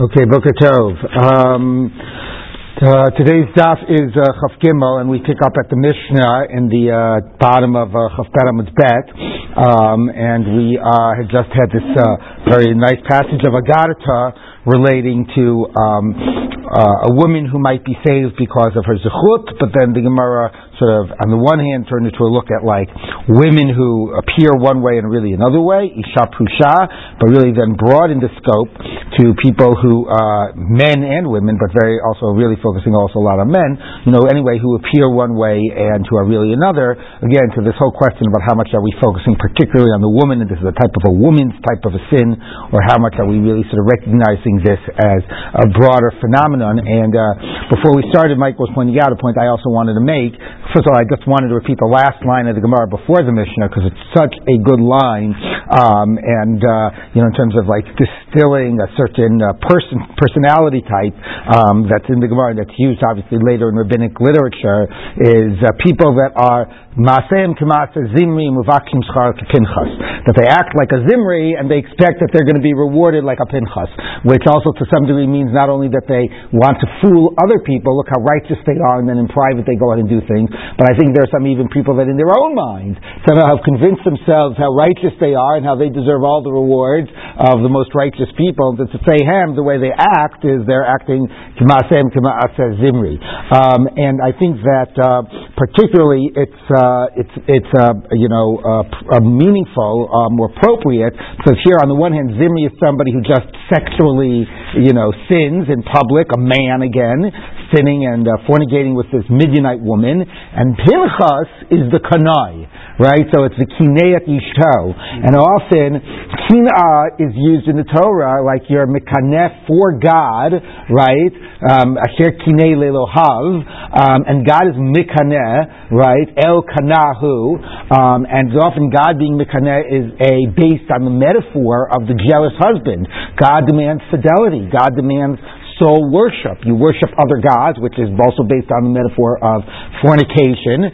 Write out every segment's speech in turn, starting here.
Okay, Boker Tov. Um, uh, today's daf is uh, Chaf Gimel, and we pick up at the Mishnah in the uh, bottom of uh, Chaf Bet, um, and we uh, had just had this uh, very nice passage of Agadata relating to um, uh, a woman who might be saved because of her zechut, but then the Gemara sort of, on the one hand, turned it to a look at like women who appear one way and really another way, isha prusha, but really then broadened the scope to people who, uh, men and women, but very also really focusing also a lot on men, you know, anyway, who appear one way and who are really another. Again, to this whole question about how much are we focusing particularly on the woman, and this is a type of a woman's type of a sin, or how much are we really sort of recognizing this as a broader phenomenon. And uh, before we started, Mike was pointing out a point I also wanted to make. First of all, I just wanted to repeat the last line of the Gemara before the Mishnah because it's such a good line, um, and uh, you know, in terms of like distilling a certain uh, person personality type um, that's in the Gemara that's used obviously later in rabbinic literature is uh, people that are Maaseim k'maaseh zimri muvakim pinchas. That they act like a zimri and they expect that they're going to be rewarded like a pinchas, which also to some degree means not only that they want to fool other people, look how righteous they are, and then in private they go out and do things, but I think there are some even people that in their own minds somehow have convinced themselves how righteous they are and how they deserve all the rewards of the most righteous people. That to say him, the way they act is they're acting k'maaseh k'maaseh zimri. Um, and I think that uh, particularly it's uh, uh, it's it's uh, you know uh, meaningful, uh, more appropriate. Because here, on the one hand, Zimri is somebody who just sexually you know sins in public, a man again, sinning and uh, fornicating with this Midianite woman, and Pinchas is the kanai, right? So it's the kineat yishto, and often kina is used in the Torah like you're mekanef for God, right? Um, asher kinei lelohav, um, and God is mikaneh, right? El kanahu, um, and often God being mikaneh is a based on the metaphor of the jealous husband. God demands fidelity. God demands sole worship. You worship other gods, which is also based on the metaphor of fornication.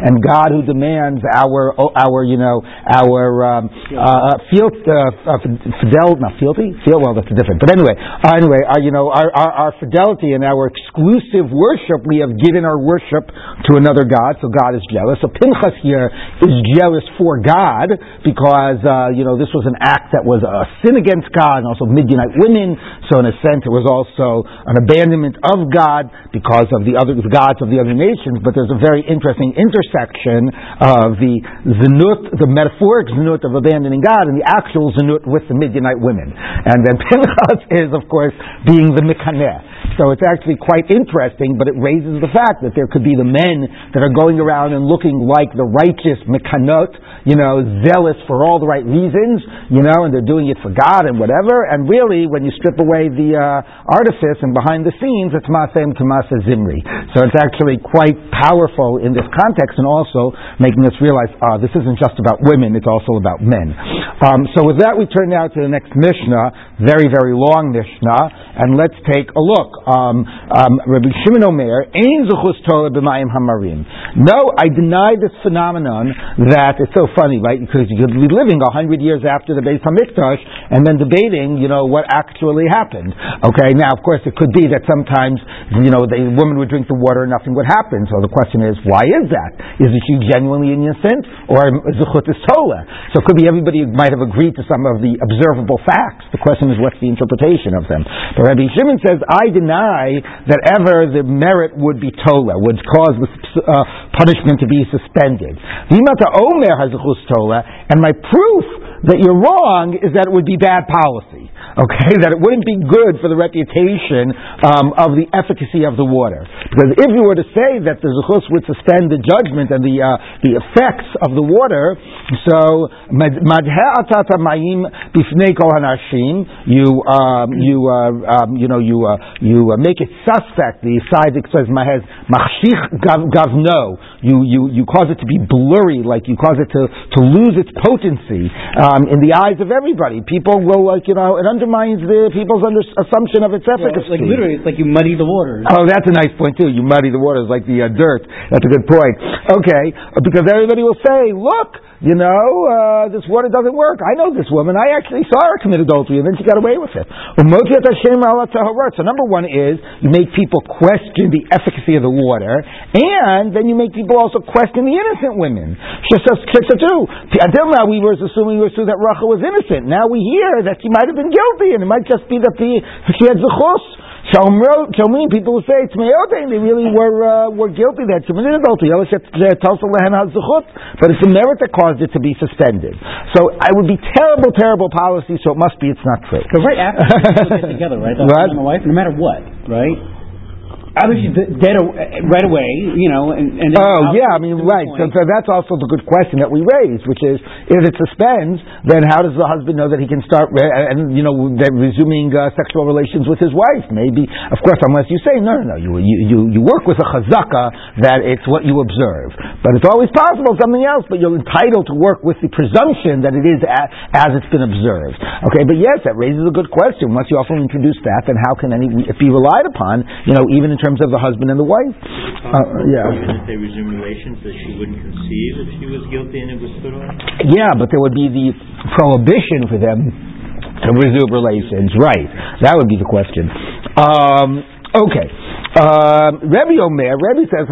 And God who demands our, our, you know, our um, uh, field, uh, fidel, not fealty, feel well, that's different. But anyway, uh, anyway, uh, you know, our, our, our, fidelity and our exclusive worship, we have given our worship to another god, so God is jealous. So Pinchas here is jealous for God because, uh, you know, this was an act that was a sin against God and also mid Midianite women. So in a sense, it was also an abandonment of God because of the other the gods of the other nations. But there's a very interesting intersection of the zenut, the metaphoric zenut of abandoning God, and the actual zenut with the Midianite women. And then Pinchas is, of course, being the mikaneh. So it's actually quite interesting, but it raises the fact that there could be the men that are going around and looking like the righteous mekanot, you know, zealous for all the right reasons, you know, and they're doing it for God and whatever. And really, when you strip away the uh, artifice and behind the scenes, it's masem to zimri. So it's actually quite powerful in this context, and also making us realize, ah, this isn't just about women; it's also about men. Um, so with that, we turn now to the next Mishnah, very very long Mishnah, and let's take a look. Um, um, Rabbi Shimon Omer, Ein Zuchus toleh b'mayim hamarim. No, I deny this phenomenon that it's so funny, right? Because you could be living a hundred years after the Beis Hamikdash and then debating, you know, what actually happened. Okay, now of course it could be that sometimes, you know, the woman would drink the water and nothing would happen. So the question is, why is that? Is it she genuinely innocent or Zuchut is toleh? So it could be everybody might have agreed to some of the observable facts. The question is, what's the interpretation of them? But Rabbi Shimon says, I deny that ever the merit would be tola, would cause the uh, punishment to be suspended. Vimata Omer has a tola, And my proof that you're wrong is that it would be bad policy. Okay, that it wouldn't be good for the reputation um, of the efficacy of the water. Because if you were to say that the zuchus would suspend the judgment and the uh, the effects of the water, so you um, you uh, um, you know you uh, you uh, make it suspect. The side that says mahez machshich gavno, you you you cause it to be blurry, like you cause it to to lose its potency um, in the eyes of everybody. People will like you know it under undermines the people's under- assumption of its efficacy. Yeah, like literally, it's like you muddy the waters. Oh, that's a nice point too. You muddy the waters like the uh, dirt. That's a good point. Okay, because everybody will say, look, you know, uh, this water doesn't work. I know this woman. I actually saw her commit adultery, and then she got away with it. So number one is you make people question the efficacy of the water, and then you make people also question the innocent women. Until now, we were assuming we assuming that Rachel was innocent. Now we hear that she might have been guilty, and it might just be that the, she had zechus. Shomrim, people say, Tmeyotein, they really were uh, were guilty. They had committed adultery. But it's the merit that caused it to be suspended. So it would be terrible, terrible policy, so it must be it's not true. Because right after they get together, right? The husband and wife, no matter what, right? Obviously dead right away, you know, and, and oh yeah, I mean right. So, so, that's also the good question that we raised, which is if it suspends, then how does the husband know that he can start re- and you know resuming uh, sexual relations with his wife? Maybe, of course, unless you say no, no, no, you you you work with a chazaka that it's what you observe, but it's always possible something else. But you're entitled to work with the presumption that it is a, as it's been observed. Okay, but yes, that raises a good question. Once you also introduce that, then how can any it be relied upon? You know, even in terms of the husband and the wife. Uh, yeah. If they resume relations, that she wouldn't conceive if she was guilty and it was put off? Yeah, but there would be the prohibition for them to resume relations. Right. That would be the question. Um, okay. Um, Rebbe Omer, Rebbe says,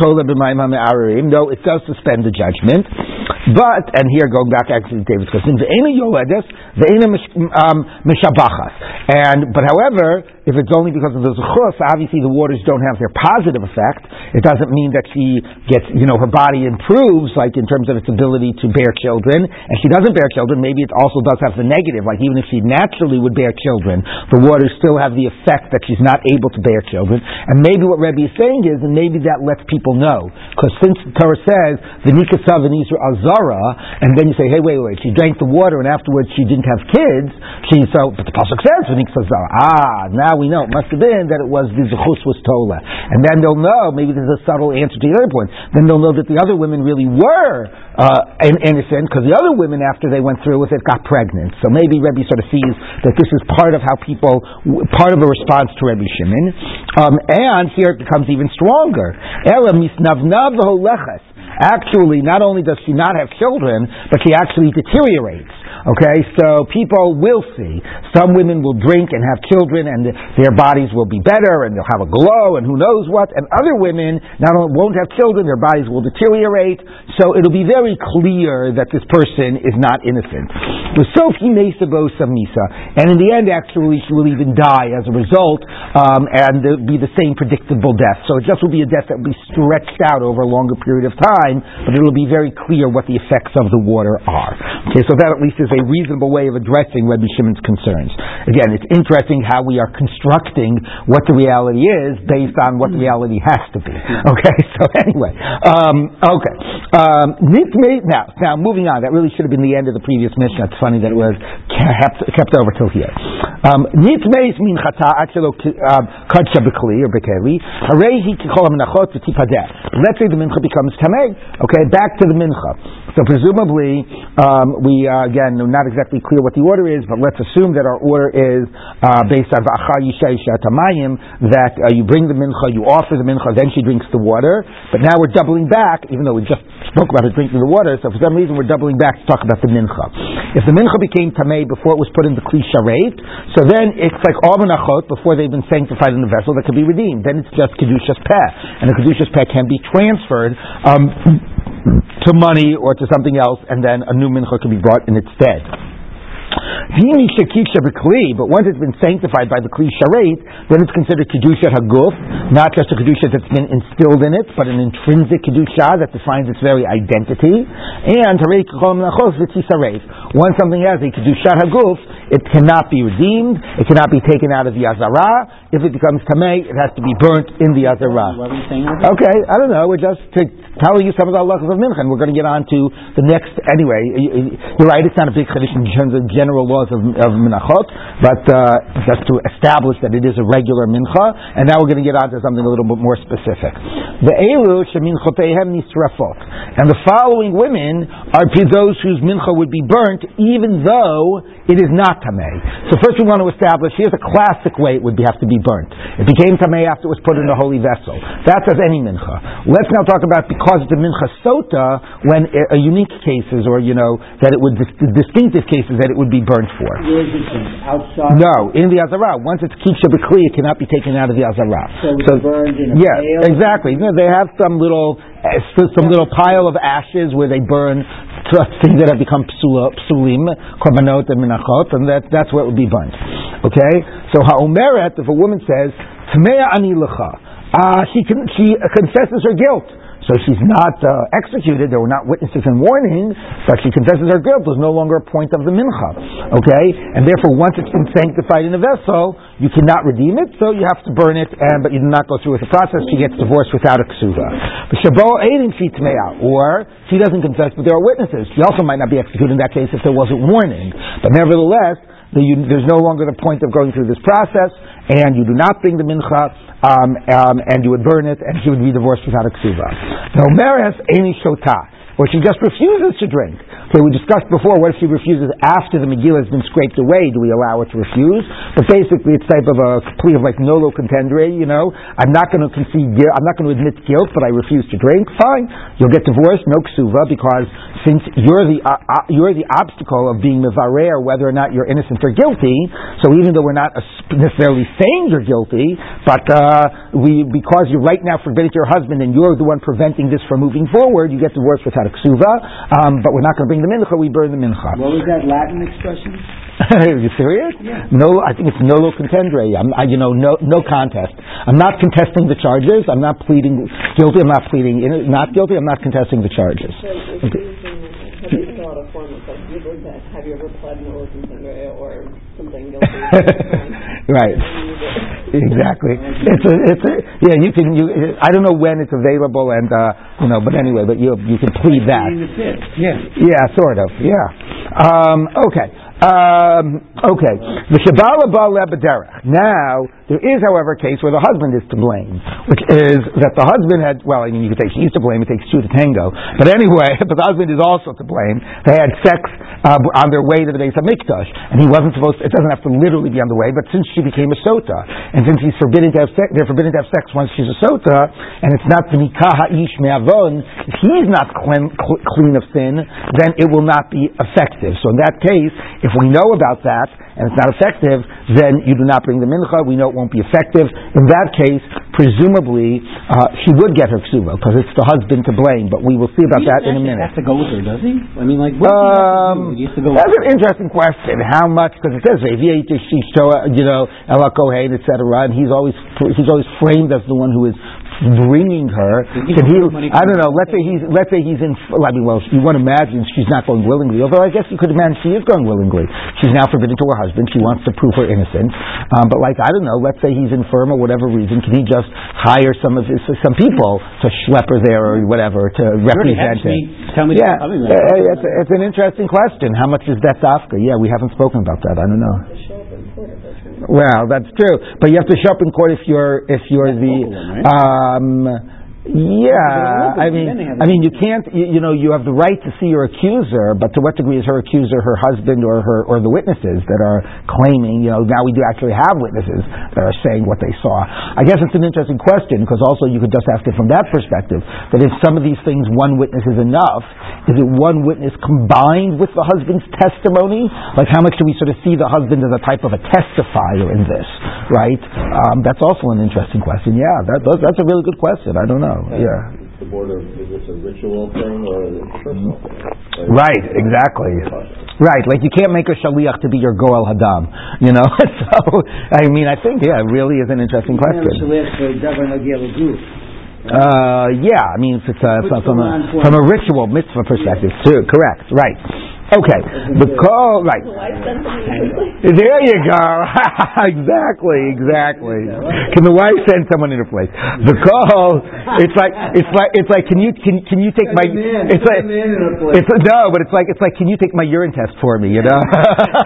tola no, it does suspend the judgment, but, and here going back actually to David's question, ve'ena yoledes, ve'ena um, mishabachas. And, but however, if it's only because of the zechus, obviously the waters don't have their positive effect. It doesn't mean that she gets, you know, her body improves, like in terms of its ability to bear children. And she doesn't bear children, maybe it also does have the negative, like even if she naturally would bear children, the waters still have the effect that she's not able to bear children. And maybe what Rebbe is saying is, and maybe that lets people know, because since the Torah says, the Nikasav and Azara, and then you say, hey, wait, wait, she drank the water and afterwards she didn't have kids, she, so, but the Pasuk says, Azara. Ah, now now we know it must have been that it was the zechus was tola. And then they'll know, maybe there's a subtle answer to the other point, then they'll know that the other women really were uh, innocent, because the other women, after they went through with it, got pregnant. So maybe Rebbe sort of sees that this is part of how people, part of a response to Rebbe Shimon. Um, and here it becomes even stronger. Actually, not only does she not have children, but she actually deteriorates. Okay, so people will see. Some women will drink and have children, and their bodies will be better, and they'll have a glow, and who knows what. And other women not only won't have children, their bodies will deteriorate. So it'll be very clear that this person is not innocent. And in the end, actually, she will even die as a result, um, and it'll be the same predictable death. So it just will be a death that will be stretched out over a longer period of time, but it'll be very clear what the effects of the water are. Okay, so that at least is a reasonable way of addressing Rabbi Shimon's concerns. Again, it's interesting how we are constructing what the reality is based on what the reality has to be. Okay, so anyway, um, okay. Um, now, now moving on. That really should have been the end of the previous Mishnah. It's funny that it was kept, kept over till here. Um, Nitmeis min chata achelo um, kadsha bekli or bekeli. Hooray he kol menachot Let's say the mincha becomes tamei. Okay, back to the mincha. So presumably, um, we uh, again not exactly clear what the order is, but let's assume that our order is uh, based on va'achar that uh, you bring the mincha, you offer the mincha, then she drinks the water. But now we're doubling back, even though we just spoke about her drinking the water. So for some reason we're doubling back to talk about the mincha. If the mincha became tamei before it was put in the kli so then it's like all menachot before they've been sanctified in the vessel that could be redeemed. Then it's just kedushas peh, and the kedushas peh can be transferred. Um, to money or to something else, and then a new mincha can be brought in its stead. But once it's been sanctified by the Kli Sharet, then it's considered Kedusha Haguf, not just a Kedusha that's been instilled in it, but an intrinsic Kedusha that defines its very identity. And Once something has a Kedusha Haguf, it cannot be redeemed, it cannot be taken out of the Azara. If it becomes Tameh, it has to be burnt in the Azara. Okay, I don't know, we're just telling you some of the halachas of Mincha, and we're going to get on to the next, anyway, you're right, it's not a big tradition in terms of general laws of, of minachot, but uh, just to establish that it is a regular mincha. And now we're going to get on to something a little bit more specific. The elu sheminchotehem nisrafot, and the following women are those whose mincha would be burnt, even though it is not tamei. So first we want to establish here's a classic way it would be, have to be burnt. It became tamei after it was put in a holy vessel. That's as any mincha. Let's now talk about because it's a mincha sota when a, unique cases or you know that it would distinctive cases that it would be burnt for. Outside? No, in the azara. Once it's kiksha b'kli, it cannot be taken out of the azara. So, so burned in a yeah, pail? exactly. You know, they have some little uh, some little pile of ashes where they burn things that have become psula, psulim, korbanot and menachot, and that, that's where it would be burnt. Okay? So ha'omeret, if a woman says, Tmea ani lecha, uh, she, can, she confesses her guilt. So she's not uh, executed, there were not witnesses and warning, but she confesses her guilt. There's no longer a point of the mincha. Okay? And therefore, once it's been sanctified in a vessel, you cannot redeem it, so you have to burn it, and, but you do not go through with the process. She gets divorced without a ksuva. Or she doesn't confess, but there are witnesses. She also might not be executed in that case if there wasn't warning. But nevertheless, there's no longer the point of going through this process, and you do not bring the mincha um, um, and you would burn it, and she would be divorced without a ksuva. Now, Meres any shota, or she just refuses to drink. Okay, we discussed before, what if she refuses after the Megillah has been scraped away? Do we allow her to refuse? But basically, it's type of a plea of like nolo contendere, you know? I'm not going to concede guilt, I'm not going to admit guilt, but I refuse to drink. Fine. You'll get divorced, no ksuva, because since you're the, uh, uh, you're the obstacle of being mevarer whether or not you're innocent or guilty, so even though we're not necessarily saying you're guilty, but uh, we, because you're right now forbidden to your husband and you're the one preventing this from moving forward, you get divorced without a ksuva, um, but we're not going to bring the mincha, we burn the mincha. What was that Latin expression? Are you serious? Yeah. No, I think it's nolo contendere. I'm, I, you know, no, no contest. I'm not contesting the charges. I'm not pleading guilty. I'm not pleading not guilty. I'm not contesting the charges. So okay. have you fill out form that says, have you ever pled nolo contendere or something guilty? right. Exactly. It's a, it's a, yeah. You can. You. I don't know when it's available, and uh, you know, but anyway, but you you can plead that. Yeah. Yeah, sort of. Yeah. Um, okay. Um, okay. The Shabbat Now, there is, however, a case where the husband is to blame, which is that the husband had, well, I mean, you could say she's to blame, it takes two to tango. But anyway, but the husband is also to blame. They had sex uh, on their way to the Beis HaMikdash, and he wasn't supposed to, it doesn't have to literally be on the way, but since she became a sota, and since he's forbidden to have sex, they're forbidden to have sex once she's a sota, and it's not the nikah ha'ish me'avon, if he's not clean, clean of sin, then it will not be effective. So in that case, if we know about that, and it's not effective, then you do not bring the mincha. We know it won't be effective. In that case, presumably, uh, she would get her ksuba because it's the husband to blame. But we will see about that in a minute. Has to go with her, does he? I mean, like, what um, he to go That's an interesting question. How much? Because it says you know, Ella Kohen, etc. And he's always he's always framed as the one who is bringing her. Can he? I don't know. Let's say he's. Let's say he's in. I mean, well, you want to imagine she's not going willingly. Although I guess you could imagine she is going willingly. She's now forbidden to her husband. She wants to prove her innocence. Um, but like I don't know. Let's say he's infirm or whatever reason. Can he just hire some of his some people to schlep her there or whatever to represent him? Tell me. Yeah, uh, it's, it's, an interesting question. How much is that dafka? Yeah, we haven't spoken about that. I don't know. Well, that's true. But you have to show up in court if you're if you're the. Um, yeah, I mean, I mean, you can't. You, you, know, you have the right to see your accuser, but to what degree is her accuser her husband or her or the witnesses that are claiming? You know, now we do actually have witnesses that are saying what they saw. I guess it's an interesting question because also you could just ask it from that perspective. That if some of these things one witness is enough, is it one witness combined with the husband's testimony? Like, how much do we sort of see the husband as a type of a testifier in this? Right? Um, that's also an interesting question. Yeah, that, that's a really good question. I don't know know. Yeah. The border, is this a ritual thing or is it personal thing? Like, right, exactly. Right, like you can't make a shaliach to be your goel hadam, you know. so, I mean, I think yeah, it really is an interesting question. Uh, yeah, I mean, if it's uh, from, a, from a ritual mitzvah perspective, too. Correct, right. Okay, the call, right. There you go. exactly, exactly. Can the wife send someone in her place? The call, it's like, it's like, it's like, can you, can, can you take my, it's like, it's, no, but it's like, it's like, can you take my urine test for me, you know?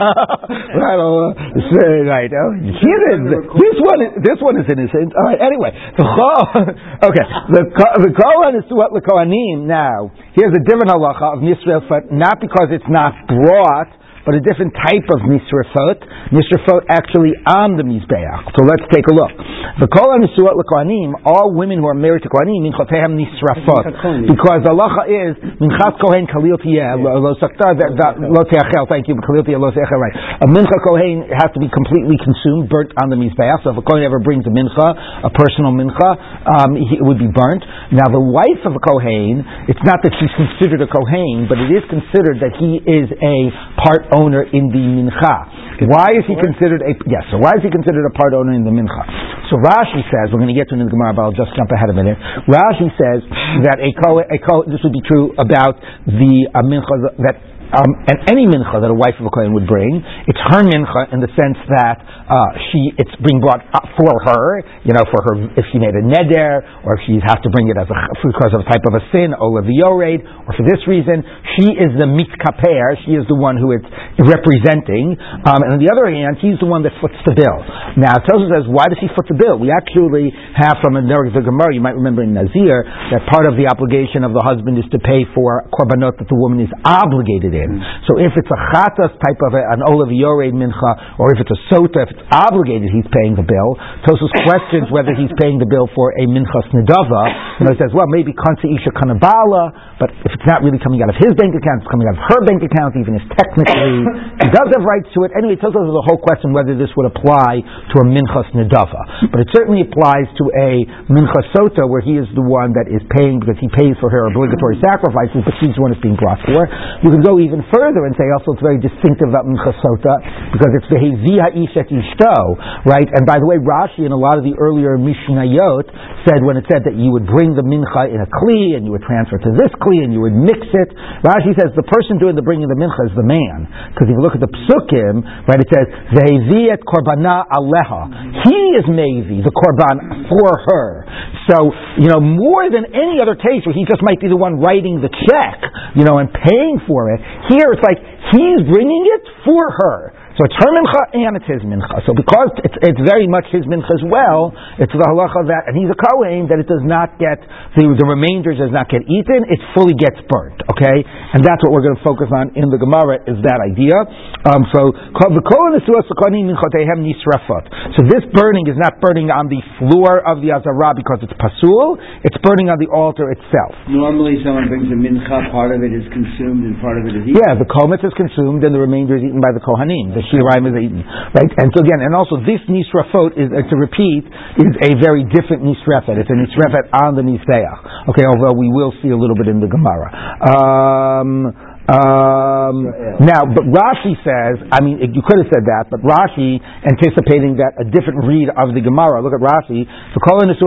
right, oh, right, oh, this one, this one is innocent. All right, anyway, the call, okay, the, the call is what the Kohanim now, here's a different halacha of Yisrael, but not because it's not brought but a different type of nisrafot. Nisrafot actually on the mizbeach. So let's take a look. The kol nisuot lekohanim, all women who are married to kohanim, minchotehem nisrafot, because the halacha is minchas kohen kalil tiyeh lo sakta lo teachel. Thank you, kalil lo teachel. Right. A mincha kohen has to be completely consumed, burnt on the mizbeach. So if a kohen ever brings a mincha, a personal mincha, um, it would be burnt. Now the wife of a kohen, it's not that she's considered a kohen, but it is considered that he is a part owner in the mincha. Why is he considered a yes? So why is he considered a part owner in the mincha? So Rashi says we're going to get to it in the Gemara, but I'll just jump ahead a minute. Rashi says that a kohen, a kohen this would be true about the uh, mincha that um, and any mincha that a wife of a kohen would bring, it's her mincha in the sense that uh, she it's being brought up for her, you know, for her if she made a neder, or if she has to bring it as a because of a type of a sin, olav yored, or for this reason, she is the mitkaper, she is the one who it's representing, um, and on the other hand, he's the one that foots the bill. Now, Tosa says, why does he foot the bill? We actually have from a the Gemara, you might remember in Nazir, that part of the obligation of the husband is to pay for korbanot that the woman is obligated in. Mm-hmm. So if it's a chatas type of a, an olav yored mincha, or if it's a sota, if it's obligated, he's paying the bill. Tosfos questions whether he's paying the bill for a minchas nedava. And he says, well, maybe kansa isha kanabala, but if it's not really coming out of his bank account, it's coming out of her bank account, even if technically he does have rights to it. Anyway, Tosfos has a whole question whether this would apply to a minchas nedava. But it certainly applies to a minchas sota, where he is the one that is paying because he pays for her obligatory sacrifices, but she's the one that's being brought for. You can go even further and say also it's very distinctive about minchasota because it's the hevi ha'ishet ishto, right? And by the way, Rashi in a lot of the earlier Mishnayot said when it said that you would bring the mincha in a kli and you would transfer to this kli and you would mix it. Rashi says the person doing the bringing the mincha is the man because if you look at the psukim, right, it says vehevi et korbana aleha. He is mevi the korban for her. So you know more than any other case where he just might be the one writing the check, you know, and paying for it. Here it's like he's bringing it for her. So it's her mincha and it's his mincha. So because it's, it's very much his mincha as well, it's the halacha that, and he's a kohen, that it does not get, the, the remainder does not get eaten, it fully gets burnt, okay? And that's what we're going to focus on in the Gemara, is that idea. Um, so, so this burning is not burning on the floor of the Azara because it's pasul, it's burning on the altar itself. Normally someone brings a mincha, part of it is consumed and part of it is eaten. Yeah, the kometz is consumed and the remainder is eaten by the kohanim. The is right? And so again, and also this nisrafot is uh, to repeat is a very different nisrafet. It's a nisrafet on the mizbeach. Okay, although we will see a little bit in the Gemara. Um, um, now, but Rashi says, I mean, you could have said that, but Rashi, anticipating that a different read of the Gemara, look at Rashi, Rashi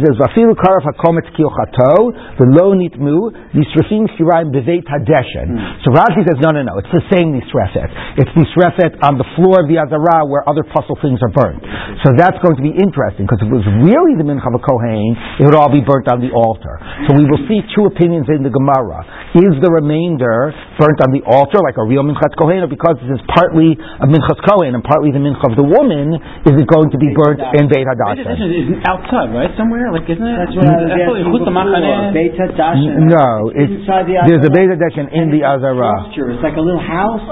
says, Vafilu karaf hakomet kilchato, the lo nitmu, nisrafim shiraim beveit hadeshen. So Rashi says, no, no, no, it's the same nisrefet. It's nisrefet on the floor of the Azara where other pasul things are burnt. So that's going to be interesting, because if it was really the mincha of a Kohen, it would all be burnt on the altar. So we will see two opinions in the Gemara. Is the remainder burnt on the altar like a real Minchat Kohen, or because this is partly a Minchas Kohen and partly the Mincha of the woman, is it going to be burnt in Beit Hadeshen? It's outside, right? Somewhere? Like, isn't it? That's what I was asking Beit Hadeshen. No, it's, Inside the there's a Beit Hadeshen in the Azara. Structure. It's like a little house.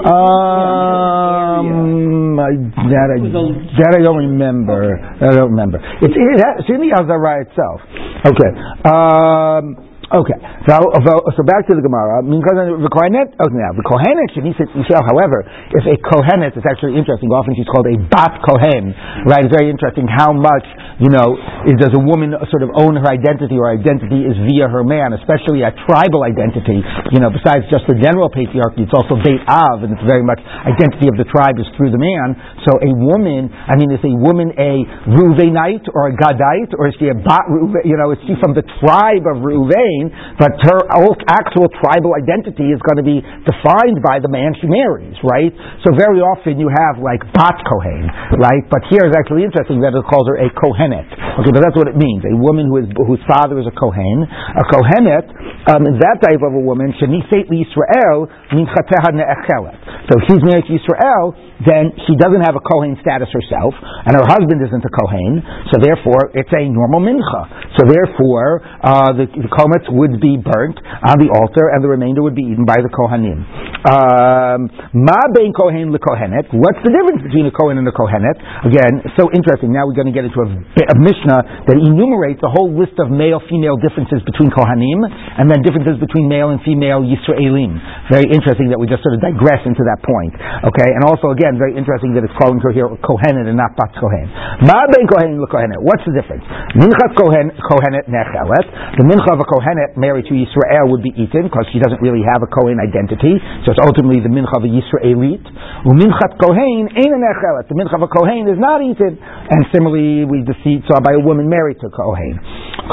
Um, I, that, I, that I don't remember. I don't remember. It's, it's in the Azara itself. Okay. Um, Okay, so, so back to the Gemara. The Kohenet, oh, now the Kohenet Shenisit Yisrael. However, if a Kohenet, it's actually interesting. Often she's called a Bat Kohen, right? It's very interesting how much you know is, does a woman sort of own her identity, or identity is via her man, especially a tribal identity. You know, besides just the general patriarchy, it's also Beit Av, and it's very much identity of the tribe is through the man. So a woman, I mean, is a woman a Ruvainite or a Gadite, or is she a Bat Ruvain? You know, is she from the tribe of Ruvain? but her actual tribal identity is going to be defined by the man she marries, right? So very often you have like Bat Kohen, right? But here is actually interesting that it calls her a Kohenet. Okay, but that's what it means. A woman who is, whose father is a Kohen. A Kohenet, um, that type of a woman, Minchateha Ne'echelet. So if she's married to Yisrael, then she doesn't have a Kohen status herself, and her husband isn't a Kohen, so therefore it's a normal mincha. So therefore, uh, the, the parts would be burnt on the altar, and the remainder would be eaten by the Kohanim. Um, Ma bein Kohen leKohenet. What's the difference between a Kohen and a Kohenet? Again, so interesting. Now we're going to get into a, a Mishnah that enumerates a whole list of male-female differences between Kohanim, and then differences between male and female Yisraelim. Very interesting that we just sort of digress into that point. Okay, and also again, very interesting that it's calling her here Kohenet and not Bat Kohen. Ma bein Kohen leKohenet. What's the difference? Minchat Kohen Kohenet nechelet. The mincha of a Kohenet married to Yisrael would be eaten because she doesn't really have a Kohen identity. So it's ultimately the mincha of a Yisraelit. Uminchat Kohen ain't an echelet. The mincha of a Kohen is not eaten. And similarly, we saw by a woman married to a Kohen.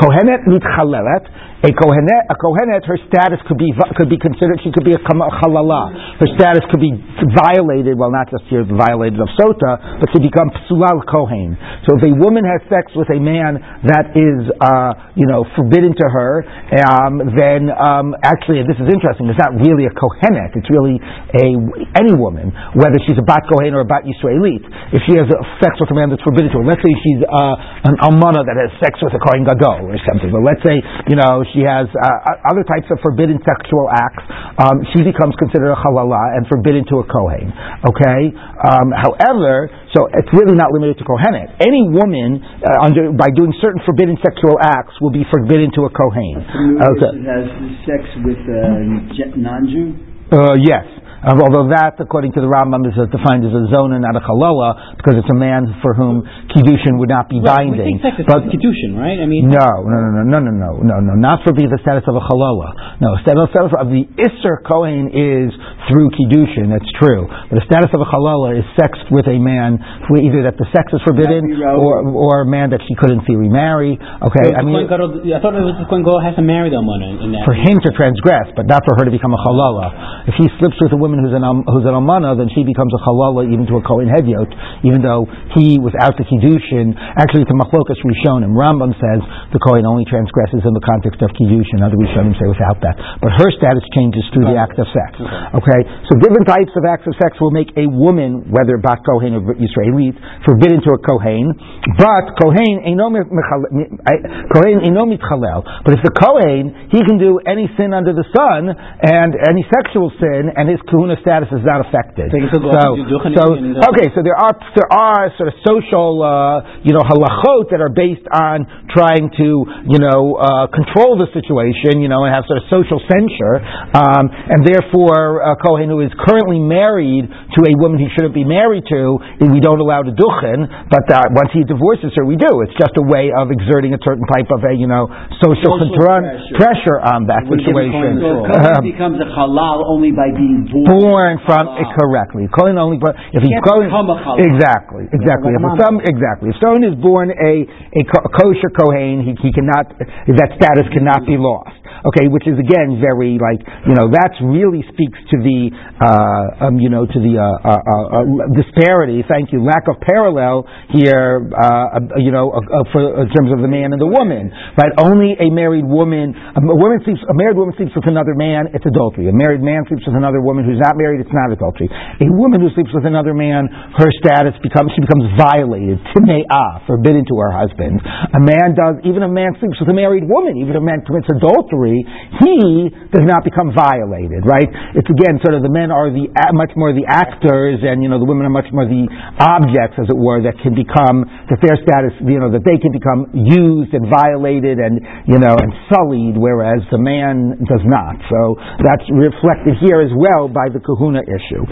Kohenet mitchalelet. A kohenet, a kohenet, her status could be could be considered. She could be a chalala. Her status could be violated. Well, not just here violated of sota, but to become psulal kohen. So if a woman has sex with a man that is, uh, you know, forbidden to her, um, then um, actually, this is interesting. It's not really a kohenet. It's really a any woman, whether she's a bat kohen or a bat yisraelit. If she has sex with a man that's forbidden to her, let's say she's uh, an almana that has sex with a kohen gadol or something. But let's say, you know she has uh, other types of forbidden sexual acts, um, she becomes considered a halala and forbidden to a kohen. Okay. Um, however, so it's really not limited to kohenet. Any woman uh, under by doing certain forbidden sexual acts will be forbidden to a kohen. Okay. Has sex with a non-Jew. Uh, yes. Uh, although that, according to the Rambam, is defined as a zona, not a chalala, because it's a man for whom kiddushin would not be right, binding. We think but kiddushin, right? I mean, no, no, no, no, no, no, no, no, not for being the status of a chalala. No, the status of the isser kohen is through kiddushin. That's true, but the status of a chalala is sex with a man either that the sex is forbidden or or a man that she couldn't see remarry. Okay, so I mean, I thought it was the kohen gadol has to marry the woman in, that. For him to transgress, but not for her to become a chalala. If he slips with a woman woman who's an um, who's an almana, then she becomes a halala even to a kohen hedyot, even though he was out to kiddushin. Actually, to machlokas rishonim, Rambam says the kohen only transgresses in the context of kiddushin. Other rishonim say without that, but her status changes through the act of sex. Okay, so different types of acts of sex will make a woman, whether bat kohen or Israelit, forbidden to a kohen. But kohen kohen eno mitchalel. But if the kohen he can do any sin under the sun and any sexual sin, and his kahuna status is not affected. So, so okay, so there are there are sort of social, uh, you know, halachot that are based on trying to, you know, uh, control the situation, you know, and have sort of social censure, um, and therefore a kohen who is currently married to a woman he shouldn't be married to, we don't allow the duchen, but uh, once he divorces her, we do. It's just a way of exerting a certain type of a, you know, social, social pressure. pressure. on that situation. So um, becomes a halal only by being born born from it correctly. Kohen only if he's Kohen exactly exactly. if some exactly. If someone is born a a kosher Kohen he, he cannot that status cannot be lost. Okay, which is again very like you know that really speaks to the uh, um, you know to the uh, uh, uh, uh disparity. Thank you, lack of parallel here. You know for in terms of the man and the woman, right? Only a married woman, a woman sleeps, a married woman sleeps with another man, it's adultery. A married man sleeps with another woman who's not married, it's not adultery. A woman who sleeps with another man, her status becomes she becomes violated, timne'ah, forbidden to her husband. A man does even a man sleeps with a married woman, even a man commits adultery he does not become violated, right? It's again sort of the men are the much more the actors, and you know the women are much more the objects, as it were, that can become that their status, you know, that they can become used and violated and you know and sullied, whereas the man does not. So that's reflected here as well by the Kahuna issue.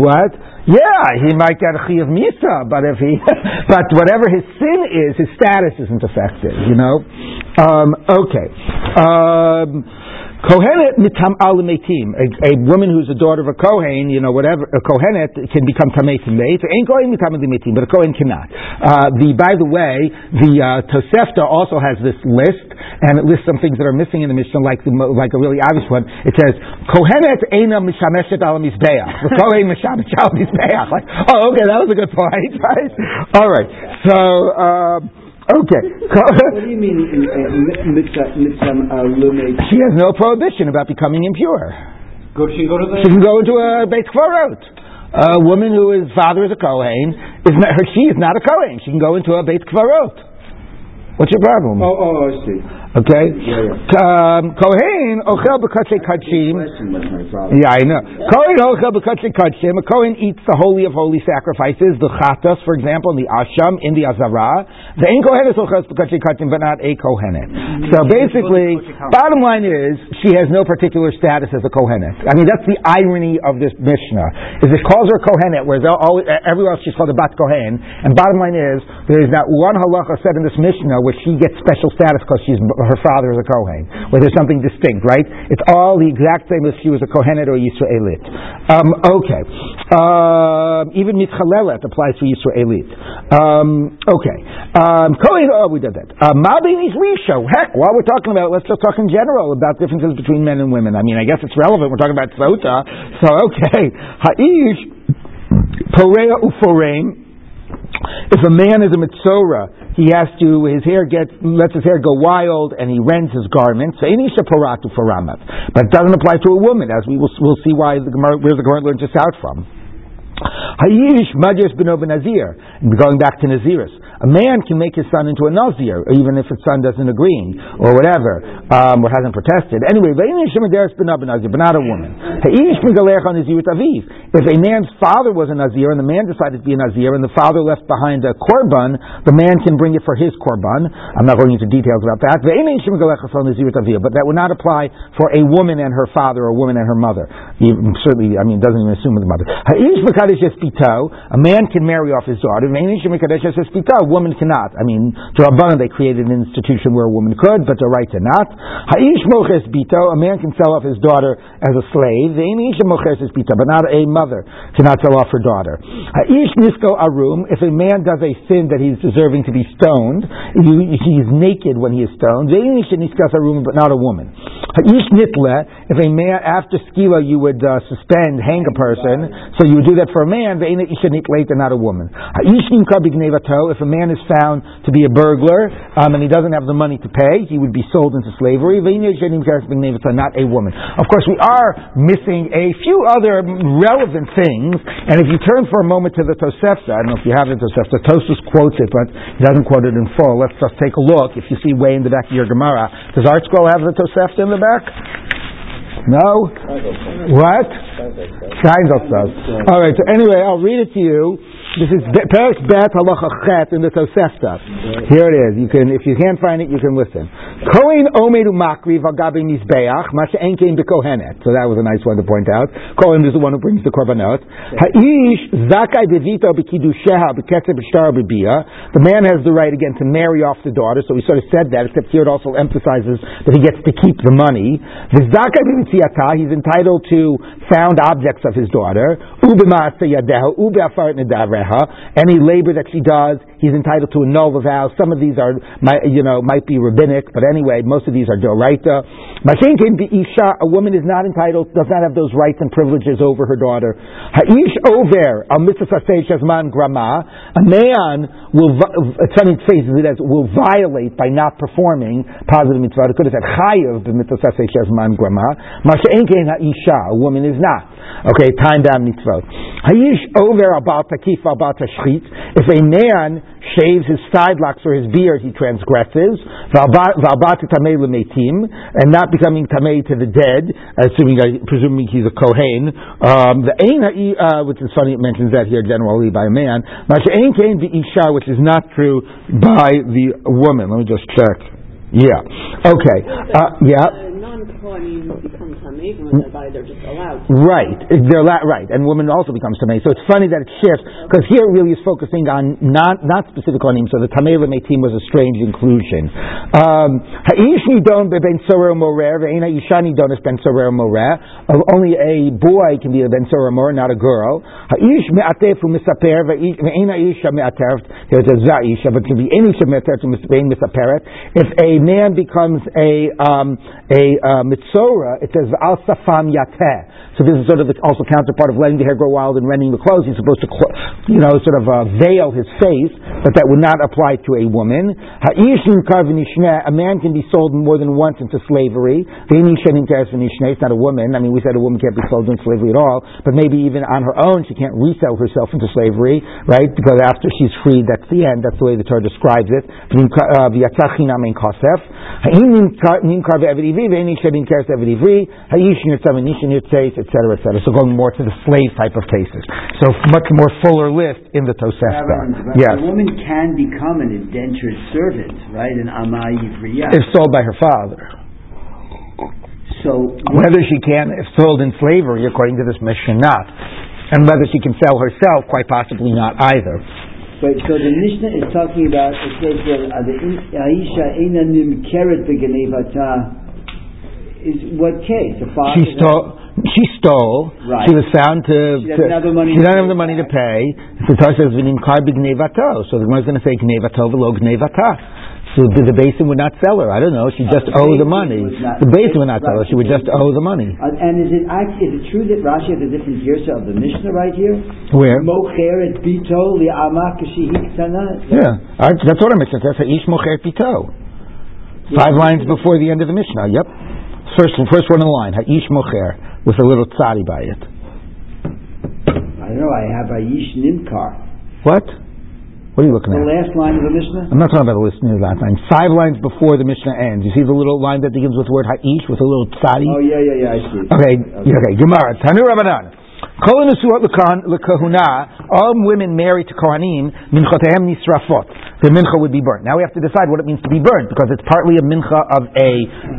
What? Yeah, he might get a of misa, but if he, but whatever his sin is, his status isn't affected. You know. Um, okay. Um, Kohenet mitam alimetim. A woman who's a daughter of a Kohen, you know, whatever, a Kohenet can become tametim mate. Ain't Kohen mitam alimetim, but a Kohen cannot. Uh, the, by the way, the uh, Tosefta also has this list, and it lists some things that are missing in the Mishnah, like the, like a really obvious one. It says, Kohenet eina mishameshet al mizbeach. The Kohen mishameshet al mizbeach. Like, oh, okay, that was a good point, right? All right. So, uh, Okay. what do you mean uh, uh, uh, She has no prohibition about becoming impure. Go, she, can go the... she can go into a Beit Kvarot. A woman who is father is a Kohen, is not, her, she is not a Kohen. She can go into a Beit Kvarot. What's your problem? Oh, oh, I see. Okay? Um, Kohen ochel b'katzei kachim. Yeah, I know. Kohen ochel b'katzei kachim. A Kohen eats the holy of holy sacrifices, the chatas, for example, in the asham, in the azara. The ein kohenes ochel b'katzei kachim, but not a kohenet. So basically, bottom line is, she has no particular status as a kohenet. I mean, that's the irony of this Mishnah, is it calls her kohenet, whereas everywhere else she's called a bat kohen. And bottom line is, there is not one halacha said in this Mishnah where she gets special status because she's her father is a Kohen, where there's something distinct, right? It's all the exact same as she was a Kohenet or Yisraelit. Um, okay. Um, even Mitchalelet applies to Yisraelit. Um, okay. Um, Kohen, oh, we did that. Uh, Mabin is Risho. Heck, while we're talking about it, let's just talk in general about differences between men and women. I mean, I guess it's relevant. We're talking about Sota. So, okay. Ha'ish, Porea Uforein. If a man is a mitzora, he has to his hair gets lets his hair go wild and he rends his garments. But it doesn't apply to a woman, as we will we'll see why the where the Gemara learns this out from. Hayish Madras ben Nazir, going back to Naziris. A man can make his son into a Nazir, even if his son doesn't agree, or whatever, um, or hasn't protested. Anyway, but not a woman. Bin. If a man's father was a Nazir, and the man decided to be a Nazir, and the father left behind a korban, the man can bring it for his korban. I'm not going into details about that. But that would not apply for a woman and her father, or a woman and her mother. Certainly, I mean, doesn't even assume the mother. A man can marry off his daughter A woman cannot. I mean, to Rabbanan they created an institution where a woman could, but the rights are not. Ha'ish moches bito, a man can sell off his daughter as a slave. The isha moches bito, but not a mother cannot sell off her daughter. Ha'ish nisko arum, if a man does a sin that he's deserving to be stoned, he, is naked when he is stoned. The isha niskas arum, but not a woman. Ha'ish nitle, if a man, after skila you would uh, suspend, hang a person, so you would do that for a man, and not a woman. If a man is found to be a burglar um, and he doesn't have the money to pay, he would be sold into slavery. Not a woman. Of course, we are missing a few other relevant things. And if you turn for a moment to the Tosefta, I don't know if you have the Tosefta, Tosfos quotes it, but he doesn't quote it in full. Let's just take a look. If you see way in the back of your Gemara, does ArtScroll have the Tosefta in the back? No? What? Scheindel says. All right, so anyway, I'll read it to you. This is Perik Bet Halacha Chet in the Tosefta. Here it is. You can, if you can't find it, you can listen. Kohen Omedu Makri Vagabi Mizbeach Masha Enkein Bekohenet. So that was a nice one to point out. Kohen is the one who brings the korbanot. Ha'ish Zakai Devito Bekidusheha Beketze B'Shtar B'Bia. The man has the right again to marry off the daughter. So we sort of said that, except here it also emphasizes that he gets to keep the money. The Zakai B'Mitziata, he's entitled to found objects of his daughter. Ubimasa Yadeha Ube'afar Nedavre any labor that she does, he's entitled to annul the vow. Some of these are, you know, might be rabbinic, but anyway, most of these are doraita. Mashin can be isha. A woman is not entitled, does not have those rights and privileges over her daughter. Ha'ish over al mitzvah man grama. A man will, to say it as will violate by not performing positive mitzvah. It could have said chayav b'mitzvah man grama. Mashin can ha'isha. A woman is not. Okay, time down mitzvot. Hayish over about takif about shchit. If a man shaves his side locks or his beard, he transgresses. And not becoming tamei to the dead, assuming, presuming he's a kohen. Um, the ain uh, which is funny, it mentions that here generally by a man. Masha ain kain isha, which is not true by the woman. Let me just check. Yeah. Okay. Uh, yeah allowed. Right, they're la- right, and women also becomes tamei. So it's funny that it shifts because here it really is focusing on not not specific onim. So the tamei team was a strange inclusion. Um, Ha'ish morer. Only a boy can be a ben sorer not a girl. There's a za'isha, but to be any. If a man becomes a um, a uh, Sora, it says al safam yateh. So this is sort of the also counterpart of letting the hair grow wild and rending the clothes. He's supposed to, you know, sort of uh, veil his face, but that would not apply to a woman. A man can be sold more than once into slavery. It's not a woman. I mean, we said a woman can't be sold into slavery at all, but maybe even on her own she can't resell herself into slavery, right? Because after she's freed, that's the end. That's the way the Torah describes it. Uh, etc., etc. So going more to the slave type of cases. So much more fuller list in the Tosefta. Yes. A woman can become an indentured servant, right? An Amai If sold by her father. So whether she can, if sold in slavery, according to this Mishnah, and whether she can sell herself, quite possibly not either. But so the Mishnah is talking about it says that uh, the Aisha ina nimkeret begenevata is what case? The father she stole she stole. Right. She was found to. She doesn't have the money. She doesn't have the money to pay. So the Torah says So the Gemara is going to say gnevato v'lo gnevata. So the, the beis din would not sell her. I don't know. She just uh, owe the money. The beis din would not sell her. She would just owe the money. Uh, and is it is it true that Rashi has a different girsa of the Mishnah right here? Where? Mocher et li'ama Yeah, that's what our Mishnah says. Ha'ish mocher bito. Five lines before the end of the Mishnah. Yep. First, first one in the line. Ha'ish mocher with a little tzari by it? I don't know. I have Aish Nimkar. What? What are you looking the at? The last line of the Mishnah? I'm not talking about the last last line. Five lines before the Mishnah ends. You see the little line that begins with the word Ha'ish with a little tzari? Oh, yeah, yeah, yeah, I see. Okay, okay. okay. Gemara. Tanu Rabbanan. Kol lekahuna, all women married to Kohanim, minchotehem nisrafot. The mincha would be burnt. Now we have to decide what it means to be burnt, because it's partly a mincha of a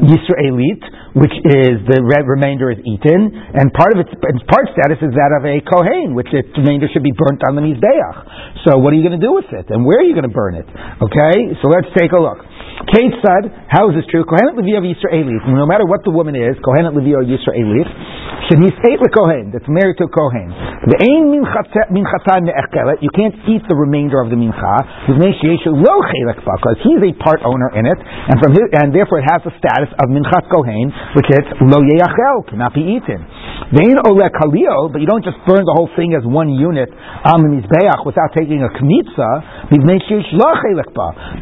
Yisraelit, which is the remainder is eaten, and part of its, its part status is that of a Kohen, which its remainder should be burnt on the Mizbeach. So what are you going to do with it, and where are you going to burn it? Okay, so let's take a look. Keitzad, how is this true? Kohenet Levi of Yisraelit, no matter what the woman is, Kohenet Levi or Yisraelit, Shenisait Kohen, that's married to a Kohen. The ain minchata ne'echelet, you can't eat the remainder of the mincha, because he's a part owner in it, and from his, and therefore it has the status of minchat Kohen, which is lo yeyachel, cannot be eaten. The ain ole kalio, but you don't just burn the whole thing as one unit on the mizbeach without taking a kmitza,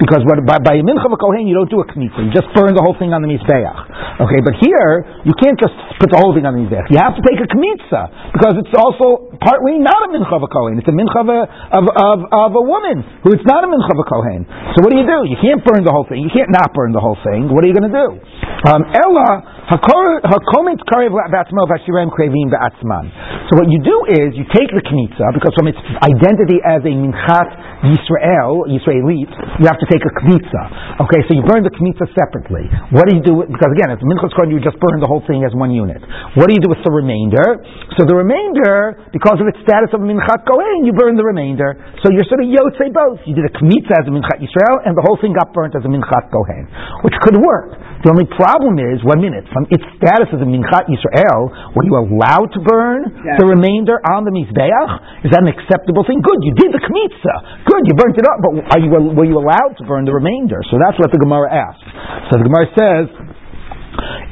because by, by a mincha Kohen, you don't do a kmitza, you just burn the whole thing on the mizbeach. Okay, but here, you can't just put the whole thing on the mizbeach. You have to take a kmitza, because it's also partly not a mincha of a Kohen, it's a mincha of a, of, of, of a woman, who it's not a mincha of a Kohen. So what do you do? You can't burn the whole thing, you can't not burn the whole thing, what are you going to do? Um, Ella, so what you do is you take the kmitza because from its identity as a minchat Yisrael, Yisraelit, you have to take a kmitza. Okay, so you burn the kmitza separately. What do you do? Because again, it's minchas kohen, you just burn the whole thing as one unit. What do you do with the remainder? So the remainder, because of its status of a minchat kohen, you burn the remainder. So you're sort of yotzei both. You did a kmitza as a minchat Yisrael, and the whole thing got burnt as a minchat kohen, which could work. The only problem is, one minute, its status as a Minchat Yisrael, were you allowed to burn the remainder on the Mizbeach? Is that an acceptable thing? Good, you did the Kmitza. Good, you burnt it up, but are you, were you allowed to burn the remainder? So that's what the Gemara asks. So the Gemara says,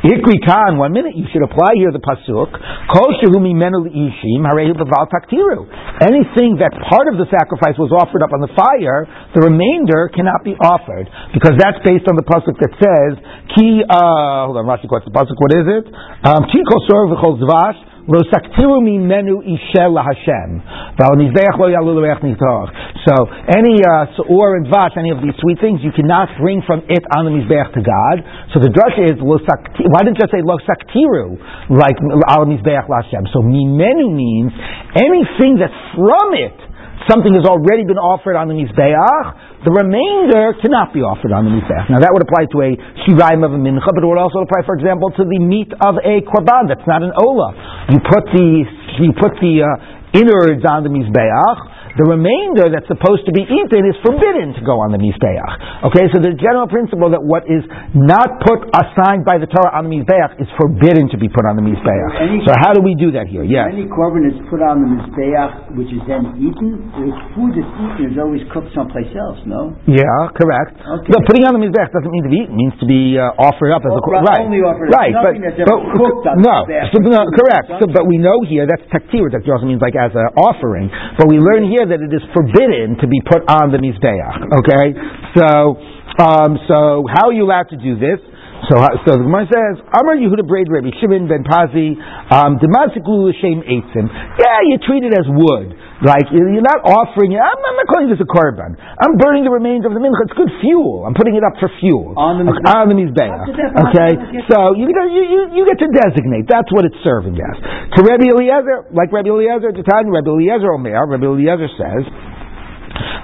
Ikri kan, one minute, you should apply here the pasuk. Anything that part of the sacrifice was offered up on the fire, the remainder cannot be offered because that's based on the pasuk that says ki. Uh, hold on, Rashi quotes the pasuk. What is it? Um, ki kol sor v'chol zvash So any uh, suor and vash, any of these sweet things, you cannot bring from it on the mizbeach to God. So the drush is. Why didn't you say lo saktiru like al mizbeach laHashem? So mimenu means anything that's from it something has already been offered on the Mizbeach, the remainder cannot be offered on the Mizbeach. Now that would apply to a Shiraim of a Mincha, but it would also apply, for example, to the meat of a Korban. That's not an Ola. You put the, you put the uh, innards on the Mizbeach, The remainder that's supposed to be eaten is forbidden to go on the Mizbeach. Okay, so the general principle that what is not put assigned by the Torah on the Mizbeach is forbidden to be put on the Mizbeach. So how do we do that here? Yes. Any korban is put on the mizbeach, which is then eaten. The food that's eaten is always cooked someplace else. No. Yeah, correct. Okay. But putting on the mizbech doesn't mean to be eaten; it means to be uh, offered up as a Oh, cor- right, right. only offered- right, but, but cooked no, so, no, correct. So, but we know here that's taktir. Taktir also means like as an offering. But we learn here that it is forbidden to be put on the mizbeach. Okay, so um, so how are you allowed to do this? So, so the Gemara says, Amar Yehuda Braid Rabbi Shimon ben Pazi, um, Demasiklu L'Shem Eitzim. Yeah, you treat it as wood. Like, you're you're not offering it. I'm, I'm not calling this a korban. I'm burning the remains of the mincha. It's good fuel. I'm putting it up for fuel. On the Okay, mizbeach. On the mizbeach. How could that Okay? So, you, get- you, you, you get to designate. That's what it's serving as. To Rabbi Eliezer, like Rabbi Eliezer, to Tanya, Rabbi Eliezer Omer, Rabbi Eliezer says,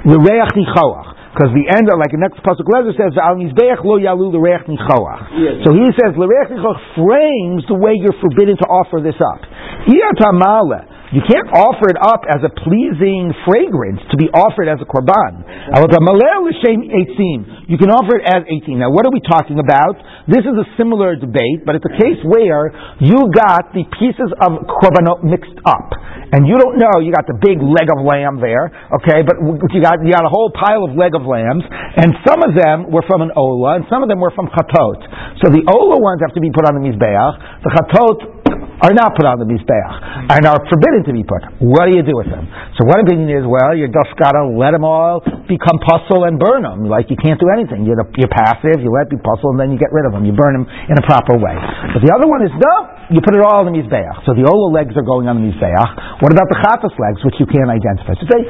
L'reach nichoach. Because the end of, like the next pasuk lezer says, "Al mizbeach lo yalu l'reach nichoach." Yes. So he says, "L'reach nichoach" frames the way you're forbidden to offer this up. Iyatamale. You can't offer it up as a pleasing fragrance to be offered as a korban. You can offer it as eitzim. Now, what are we talking about? This is a similar debate, but it's a case where you got the pieces of korbanot mixed up, and you don't know. You got the big leg of lamb there, okay, but you got you got a whole pile of leg of lambs, and some of them were from an ola, and some of them were from chatot. So the ola ones have to be put on the mizbeach. The chatot are not put on the mizbeach and are forbidden to be put. What do you do with them? So one opinion is, well, you just gotta let them all become pasul and burn them. Like you can't do anything. You're, you're passive. You let it be pasul and then you get rid of them. You burn them in a proper way. But the other one is no. You put it all on the mizbeach. So the ola legs are going on the mizbeach. What about the chatas legs, which you can't identify? So say,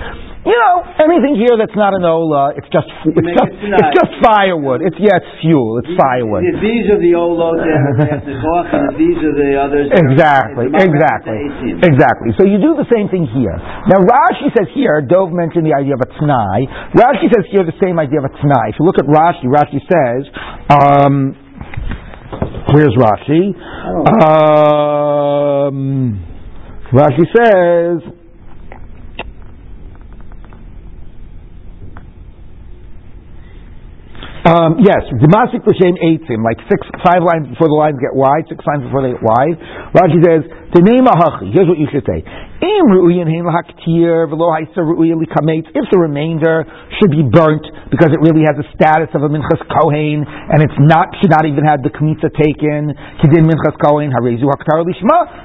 you know, anything here that's not an ola, it's just it's just it it's just firewood. It's yeah, it's fuel. It's firewood. These are the olos, they have to talk, and these are the others. Exactly, exactly, exactly. So you do the same thing here. Now Rashi says here, Dov mentioned the idea of a t'nai. Rashi says here the same idea of a t'nai. If you look at Rashi, Rashi says, um, where's Rashi? Um, Rashi says, Um, yes, Demasik L'Shem Eitzim, like six, five lines before the lines get wide, six lines before they get wide. Rashi says, here's what you should say. If the remainder should be burnt, because it really has the status of a Minchas Kohen, and it's not, should not even have the Kmitza taken, Kohen,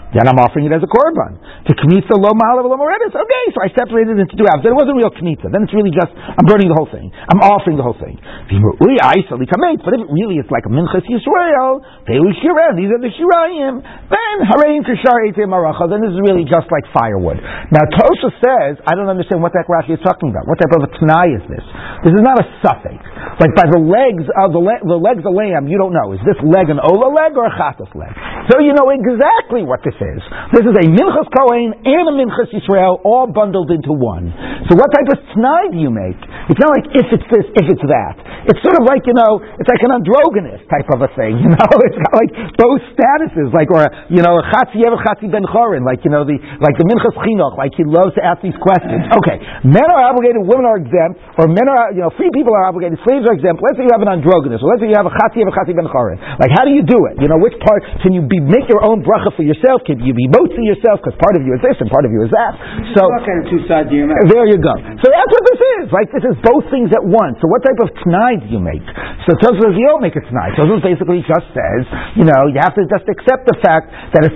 then I'm offering it as a Korban. To Kmitza Lo V'lo Moredis, okay, so I separated it into two halves. Then it wasn't real Kmitza, then it's really just, I'm burning the whole thing. I'm offering the whole thing. But if it really is like a Minchas Yisrael, these are the Shirayim, then Hareim Kishar Then this is really just like firewood. Now Tosfos says, I don't understand what that Rashi is talking about. What type of a Tanai is this? This is not a safek. Like by the legs of the, le- the legs of lamb, you don't know. Is this leg an Ola leg or a Chatas leg? So you know exactly what this is. This is a Minchas Kohen and a Minchas Yisrael all bundled into one. So what type of Tanai do you make? It's not like if it's this, if it's that. It's sort of like, you know, it's like an androgynous type of a thing, you know? It's got like both statuses, like, or, a, you know, a Chatzi Eved Ben Chorin, like, you know, the, like the Minchas Chinuch, like he loves to ask these questions. Okay, men are obligated, women are exempt, or men are, you know, free people are obligated, slaves are exempt. Let's say you have an androgynous, or let's say you have a Chatzi a Chatzi Ben Chorin. Like, how do you do it? You know, which part, can you be, make your own bracha for yourself? Can you be motzi yourself? Because part of you is this and part of you is that. So, Look at two sides of your mouth. there you go. So that's what this is. Like this is both things at once. So what type of t'nai do you make? So Tosfos you don't make a t'nai. Tosfos basically just says, you know, you have to just accept the fact that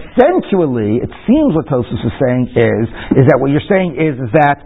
it seems what Tosfos is saying is, is that what you're saying is, is that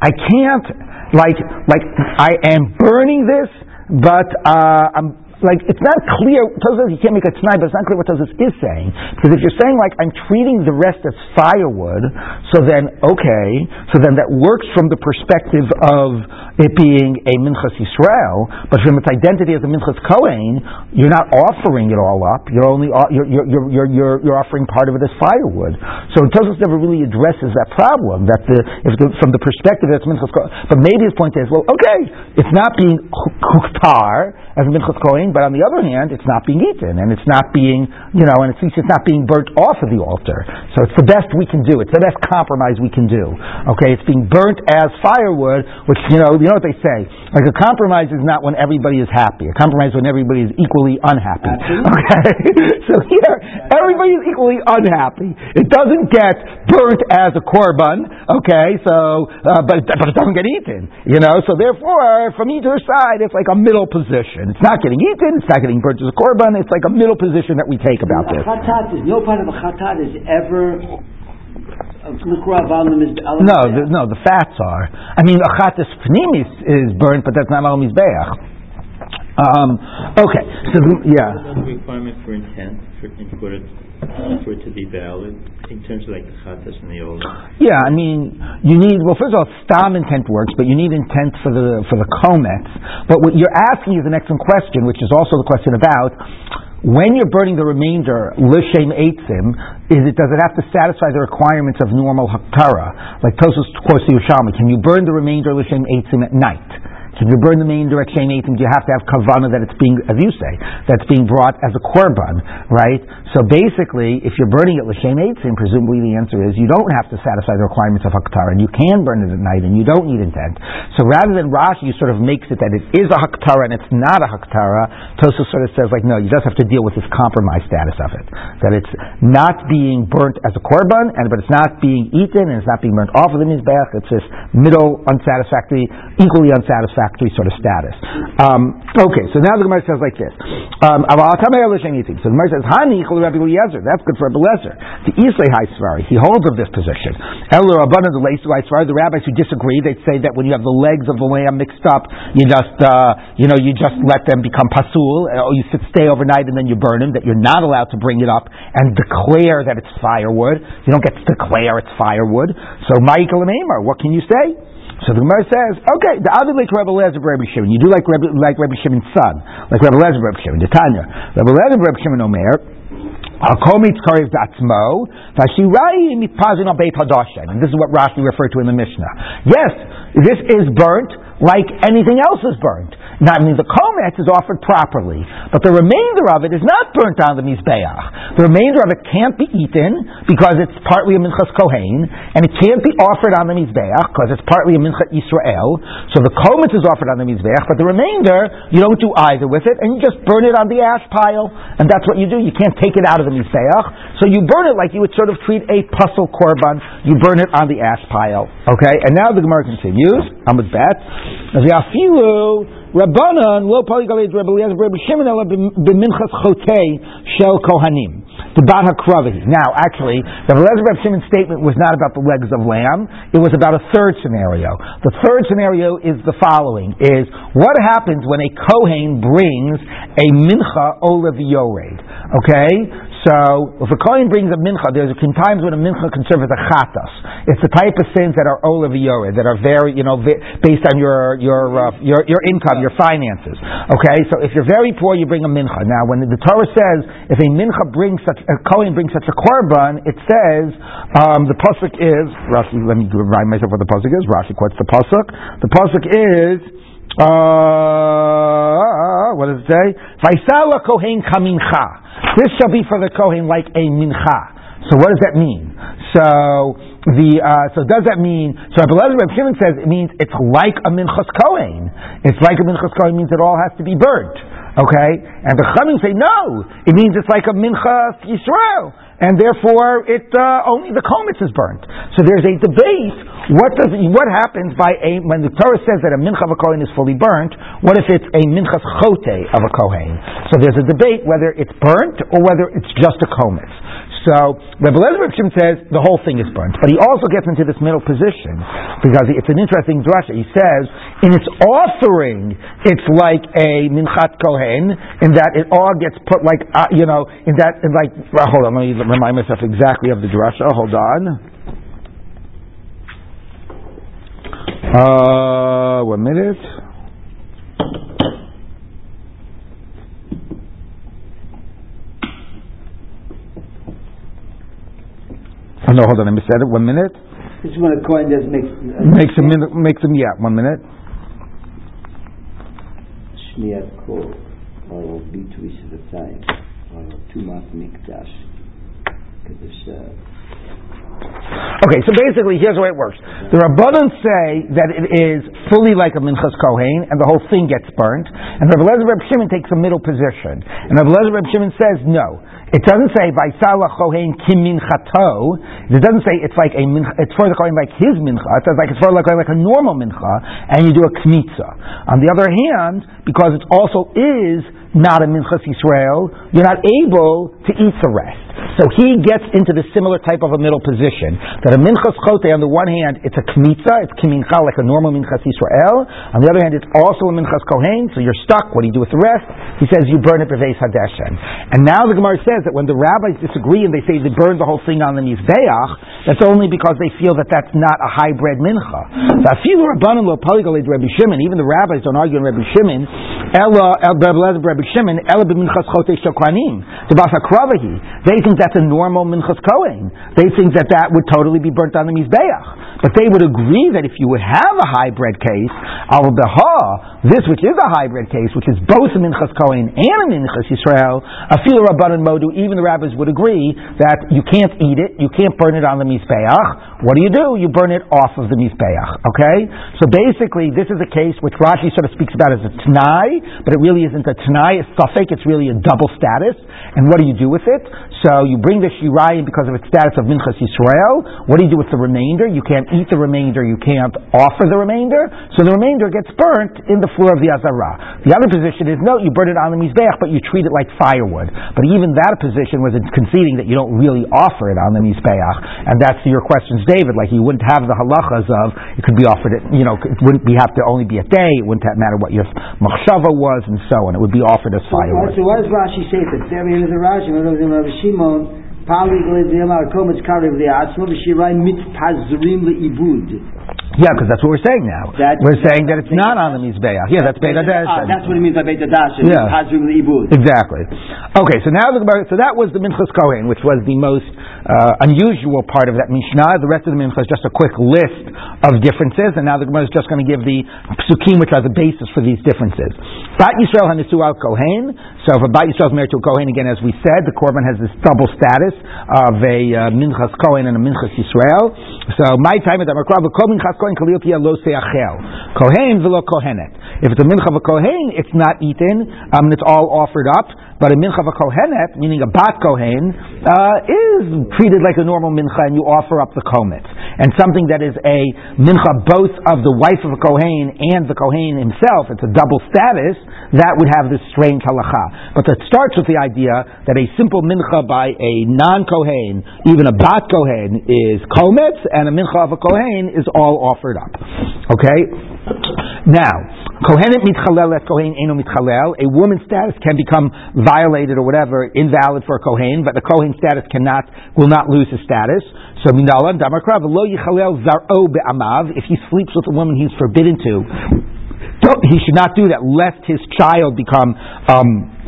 I can't, like, like I am burning this, but uh, I'm like it's not clear. Tosfos you can't make a t'nai, but it's not clear what Tosfos is saying. Because if you're saying like I'm treating the rest as firewood, so then okay, so then that works from the perspective of it being a minchas Yisrael, but from its identity as a minchas Kohen, you're not offering it all up. You're only uh, you're you're you're you're, you're, you're offering part of it as firewood. So Tosfos never really addresses that problem. That the if the, from the perspective that's minchas Kohen, but maybe his point is well, okay, it's not being huktar as a minchas Kohen. But on the other hand, it's not being eaten, and it's not being, you know, and at least it's not being burnt off of the altar. So it's the best we can do. It's the best compromise we can do. Okay, it's being burnt as firewood, which, you know, you know what they say. Like a compromise is not when everybody is happy. A compromise is when everybody is equally unhappy. Okay? so here, everybody is equally unhappy. It doesn't get burnt as a korban, okay, so, uh, but, it, but it doesn't get eaten, you know, so therefore, from either side, it's like a middle position. It's not getting eaten, it's not getting burnt as a korban, it's like a middle position that we take about this. No part of a chatat is ever. uh, No, the, no, the fats are. I mean, achatis pnimis is burnt, but that's not al mizbeach. Um, okay, so yeah. Requirement for intent, for, for it, for it to be valid, in terms of like the chatas and the ola. Yeah, I mean, you need well. First of all, stam intent works, but you need intent for the for the komets. But what you're asking is an excellent question, which is also the question about when you're burning the remainder lishem eitzim. Is it does it have to satisfy the requirements of normal haktara? Like Tosfos quotes the Yerushalmi, can you burn the remainder lishem eitzim at night? If you burn the main direct chain eightim, you have to have kavana that it's being, as you say, that's being brought as a korban, right? So basically, if you're burning it l'shem eitzim, presumably the answer is you don't have to satisfy the requirements of haktara, and you can burn it at night, and you don't need intent. So rather than Rashi sort of makes it that it is a haktara and it's not a haktara, Tosfos sort of says like, no, you just have to deal with this compromise status of it, that it's not being burnt as a korban, and but it's not being eaten and it's not being burnt off of the mizbeach. It's this middle unsatisfactory, equally unsatisfactory sort of status. Um, okay, so now the Gemara says like this. Um, so the Gemara says, Hani Rabbi Eliezer. That's good for Rabbi Eliezer. The Islay High Svari, he holds of this position. Elul Rabbanan, the Leisu High Svari, the rabbis who disagree, they'd say that when you have the legs of the lamb mixed up, you just, uh, you know, you just let them become pasul, or you sit, stay overnight and then you burn them, that you're not allowed to bring it up and declare that it's firewood. You don't get to declare it's firewood. So, Michael and Amar, what can you say? So the Gemara says, okay, the other like Rebbe Lezer Rebbe Shimon. You do like Rebbe, like Rebbe Shimon's son, like Rebbe Lezer Rebbe Shimon. The Tanya, Rebbe Lezer Rebbe Shimon Omer. And this is what Rashi referred to in the Mishnah. Yes, this is burnt like anything else is burnt. Now, I mean, the kometz is offered properly, but the remainder of it is not burnt on the mizbeach. The remainder of it can't be eaten because it's partly a minchas kohen, and it can't be offered on the mizbeach because it's partly a mincha Israel. So the kometz is offered on the mizbeach, but the remainder you don't do either with it, and you just burn it on the ash pile, and that's what you do. You can't take it out of the mizbeach, so you burn it like you would sort of treat a pasul korban. You burn it on the ash pile. Okay, and now the Gemara continues. I'm with that. V'afilu Rabbanan lo poligalid Rebbe Eliezer Rebbe Shimon b'minchas chotei shel kohanim. The Bat HaKravi. Now, actually, the Eliezer Rebbe Shimon's statement was not about the legs of lamb. It was about a third scenario. The third scenario is the following: is what happens when a kohen brings a mincha olav yored? Okay, so if a kohen brings a mincha, there's times when a mincha can serve as a chatas. It's the type of sins that are olav yored, that are very, you know, based on your your uh, your your income, your finances. Okay, so if you're very poor, you bring a mincha. Now, when the Torah says if a mincha brings such a kohen brings such a korban, it says um, the pasuk is Rashi. Let me remind myself what the pasuk is. Rashi quotes the pasuk. The pasuk is. Uh, what does it say? Vaisala kohen kamincha. This shall be for the kohen like a mincha. So what does that mean? So the uh, so does that mean? So Rabbi Lezer Reb Shimon says it means it's like a minchas kohen. It's like a minchas kohen means it all has to be burnt. Okay, and the Chachamim say no. It means it's like a minchas Yisrael, and therefore it uh, only the kometz is burnt. So there's a debate. What does what happens by a when the Torah says that a mincha of a kohen is fully burnt? What if it's a minchas chote of a kohen? So there's a debate whether it's burnt or whether it's just a kometz. So Rebbe Lezer Shimon says the whole thing is burnt, but he also gets into this middle position because it's an interesting drasha. He says in its offering, it's like a minchat kohen in that it all gets put like uh, you know in that in like well, hold on, let me remind myself exactly of the drasha. Hold on. Uh, one minute. Oh, no, hold on. I missaid it. One minute. Is when a coin does make Makes a minute. Makes them. Yeah, one minute. Shmiat kol. or Bitui Sivatayim, or Tumas Mikdash. Kaddish, uh, Okay, so basically, here's the way it works. The Rabbanon say that it is fully like a Minchas Kohen, and the whole thing gets burnt. And Rabbi Lezer Reb Shimon takes a middle position. And Rabbi Lezer Reb Shimon says, no. It doesn't say Vaisala Kohen Kim Minchato. It doesn't say it's like a mincha, it's for the Kohen like his mincha. It says like it's for the Kohen like a normal mincha, and you do a kmitza. On the other hand, because it also is not a minchas Yisrael, you're not able to eat the rest. So he gets into the similar type of a middle position. That a minchas chote, on the one hand, it's a kmitza, it's kimincha, like a normal minchas Yisrael. On the other hand, it's also a minchas kohen, so you're stuck. What do you do with the rest? He says you burn it beveis hadeshen. And now the Gemara says that when the rabbis disagree and they say they burn the whole thing on the mizbeach, that's only because they feel that that's not a hybrid mincha. So even the rabbis don't argue in Rabbi Shimon, ella el Rabbi Shimon, ella b'minchas chote shokwanim, the basakravahi. They think that's a normal minchas kohen. They think that that would totally be burnt on the mizbeach. But they would agree that if you would have a hybrid case, al beha, this which is a hybrid case, which is both a minchas kohen and a minchas Yisrael, afilu rabbanon modu, even the rabbis would agree that you can't eat it, you can't burn it on the mizbeach. What do you do? You burn it off of the mizbeach. Okay? So basically, this is a case which Rashi sort of speaks about as a t'nai, but it really isn't a t'nai, a safek, it's really a double status. And what do you do with it? So you bring the shirayim because of its status of minchas Yisrael. What do you do with the remainder? You can't eat the remainder, you can't offer the remainder, so the remainder gets burnt in the floor of the azara. The other position is no, you burn it on the mizbeach, but you treat it like firewood. But even that position was conceding that you don't really offer it on the mizbeach, and that's your questions, David. Like you wouldn't have the halachas of it could be offered at you know it wouldn't be have to only be a day. It wouldn't matter what your machshava was and so on. It would be offered as firewood. So what does Rashi say? At the very end of the Rashi, Rabbi Shimon, Pali Glediyamar Kometz Karev Liatzma, V'Shirai Mitpazrim Le'ibud. Yeah, because that's what we're saying now. We're saying that it's not on the mizbeach. Yeah, that's Beit Ah, Hadash. that's what it means by Beit Hadash. Yeah. Exactly. Okay, so now the so that was the Minchas Kohen, which was the most uh, unusual part of that Mishnah. The rest of the Minchas is just a quick list of differences, and now the Gemara is just going to give the psukim, which are the basis for these differences. Bat Yisrael Hanisu al Kohen. So if a Bat Yisrael is married to a Kohen, again, as we said, the Korban has this double status of a uh, Minchas Kohen and a Minchas Yisrael. So my time at the Makrav, Kol Minchas Kohen Kaliotia Lo Seachel. Kohen velo Kohenet. If it's a Mincha of a Kohen, it's not eaten, um, and it's all offered up. But a mincha of a kohenet, meaning a bat kohen, uh, is treated like a normal mincha, and you offer up the kometz. And something that is a mincha both of the wife of a kohen and the kohen himself, it's a double status, that would have this strange halacha. But that starts with the idea that a simple mincha by a non-kohen, even a bat kohen, is kometz, and a mincha of a kohen is all offered up. Okay? Now, Kohenet mitchalel et kohen eno mitchalel. A woman's status can become violated or whatever, invalid for a kohen, but the kohen status cannot, will not lose his status. So minala damakra v'lo yichalel zaro be'amav. If he sleeps with a woman he's forbidden to, he should not do that, lest his child become um,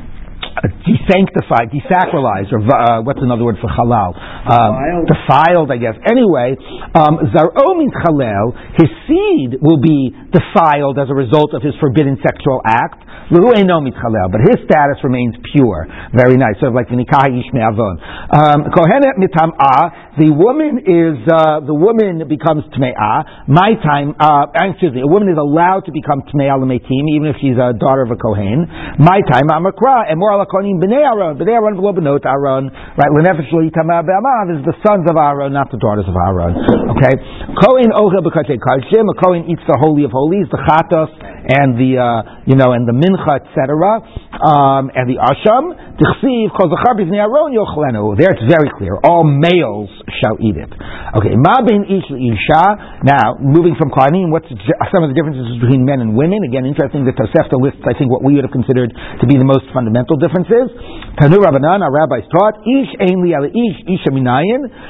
desanctified, desacralized, or uh, what's another word for halal? Um, Defiled. I guess. Anyway, um, zaro means halal. His seed will be defiled as a result of his forbidden sexual act. L'hu eino mitchalel, but his status remains pure. Very nice, sort of like the nikah yish me'avon. Um, Kohenet mitam'ah, the woman is, uh, the woman becomes tme'ah. My time, uh, excuse me, a woman is allowed to become tme'ah l'metim, even if she's a daughter of a kohen. My time, I'm a amakra, and more alakonim b'nei Aaron, b'nei Aaron v'lo b'not Aaron, right, l'nefesh lo yitama be'amav is the sons of Aaron, not the daughters of Aaron. Okay? Kohen ochel b'katei karshim, a kohen eats the holy of holies, the chatos, and the, uh, you know, and the mincha, etc., um, and the asham, tichsiv, kol zachar b'vnei Aaron yochlenu. There it's very clear. All males shall eat it. Okay, ma ben ish isha. Now, moving from Kohanim, what's some of the differences between men and women? Again, interesting that Tosefta lists, I think, what we would have considered to be the most fundamental differences. Tanu Rabbanan, our rabbis taught, ish ein li ala ish.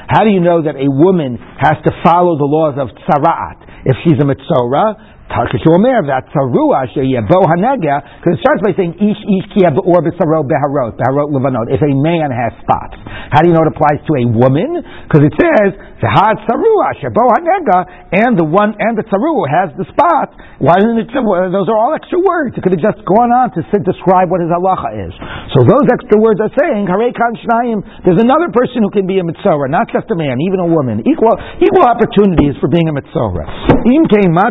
How do you know that a woman has to follow the laws of tzaraat? If she's a mitzora, Omer, that's a ruach, bo hanega, because it starts by saying ish ish ki or b'saro beharot, beharot levanot. If a man has spots, how do you know it applies to a woman? Because it says v'had saruach, bo hanega, and the one and the tsaru has the spots. Why didn't it? Those are all extra words. It could have just gone on to describe what his halacha is. So those extra words are saying harei kan shnayim. There's another person who can be a mitzvah, not just a man, even a woman. Equal equal opportunities for being a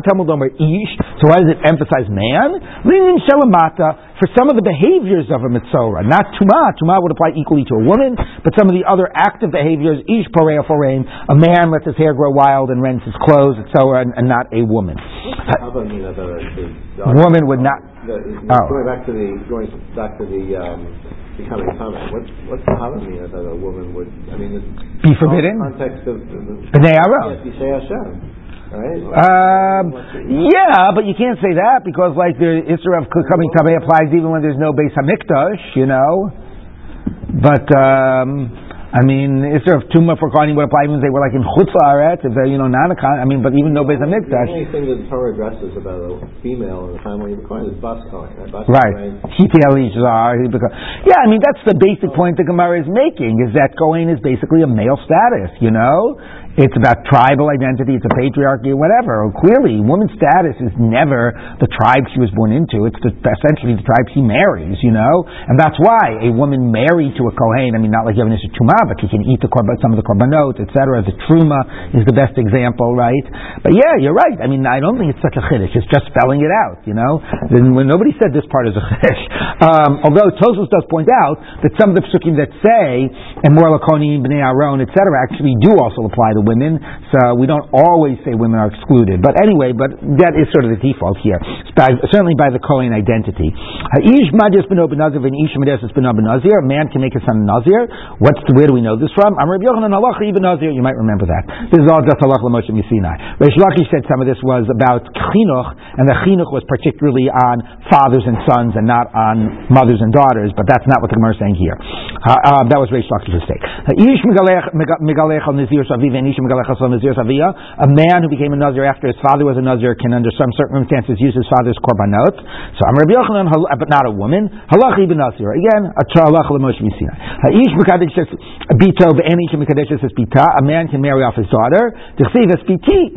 tamud ish. So why does it emphasize man? Linin shelamata for some of the behaviors of a mitzvah, not tuma. Tuma would apply equally to a woman, but some of the other active behaviors, ish porea foreign, a man lets his hair grow wild and rents his clothes, etc., and, and not a woman. A woman would not. The, oh. Going back to the going back to the. Um, becoming common. What's what's the halacha mean that a woman would? I mean, be forbidden. Context of the Bnei Aaron. Yes, Hashem. Right? Um, yeah, but you can't say that because, like, the Isra of coming Tameh applies even when there's no Beis HaMikdash, you know. But um, I mean, Isra of Tumah for Kohanim would apply even if they were like in Chutz La'aretz, if they're, you know, not I mean, but even no Beis HaMikdash. The only thing that the Torah addresses about a female in the family of a Kohen is Bas Kohen. Right. Because yeah, I mean, that's the basic point the Gemara is making, is that Kohen is basically a male status, you know? It's about tribal identity, it's a patriarchy, or whatever. Clearly, woman's status is never the tribe she was born into. It's the, essentially the tribe she marries, you know? And that's why a woman married to a Kohen, I mean, not like you have an issue Tumah, but she can eat the korban, some of the korbanot, etc. The Truma is the best example, right? But yeah, you're right. I mean, I don't think it's such a chiddush. It's just spelling it out, you know? Then when nobody said this part is a chiddush. Um, although Tosfos does point out that some of the psukim that say, and more lakonim, bnei Aaron, etc., actually do also apply to women, so we don't always say women are excluded. But anyway, but that is sort of the default here, by, certainly by the Kohen identity. A man can make a son nazir. What's the, where do we know this from? You might remember that. This is all just halacha l'moshe misinai. Reish Lakish said some of this was about chinuch, and the chinuch was particularly on fathers and sons and not on mothers and daughters. But that's not what the Gemara is saying here. Uh, that was Reish Lakish's take. Ha'ish megalech al nazir shaviv and a man who became a Nazir after his father was a Nazir can, under some circumstances, use his father's korbanot. So I'm Rabbi Yochanan, but not a woman. Halach ibn Nazir. Again, a halach l'mosh misina. Ha'ish mekadesh says bito ve'enish mekadesh says bita. A man can marry off his daughter. T'chsiv es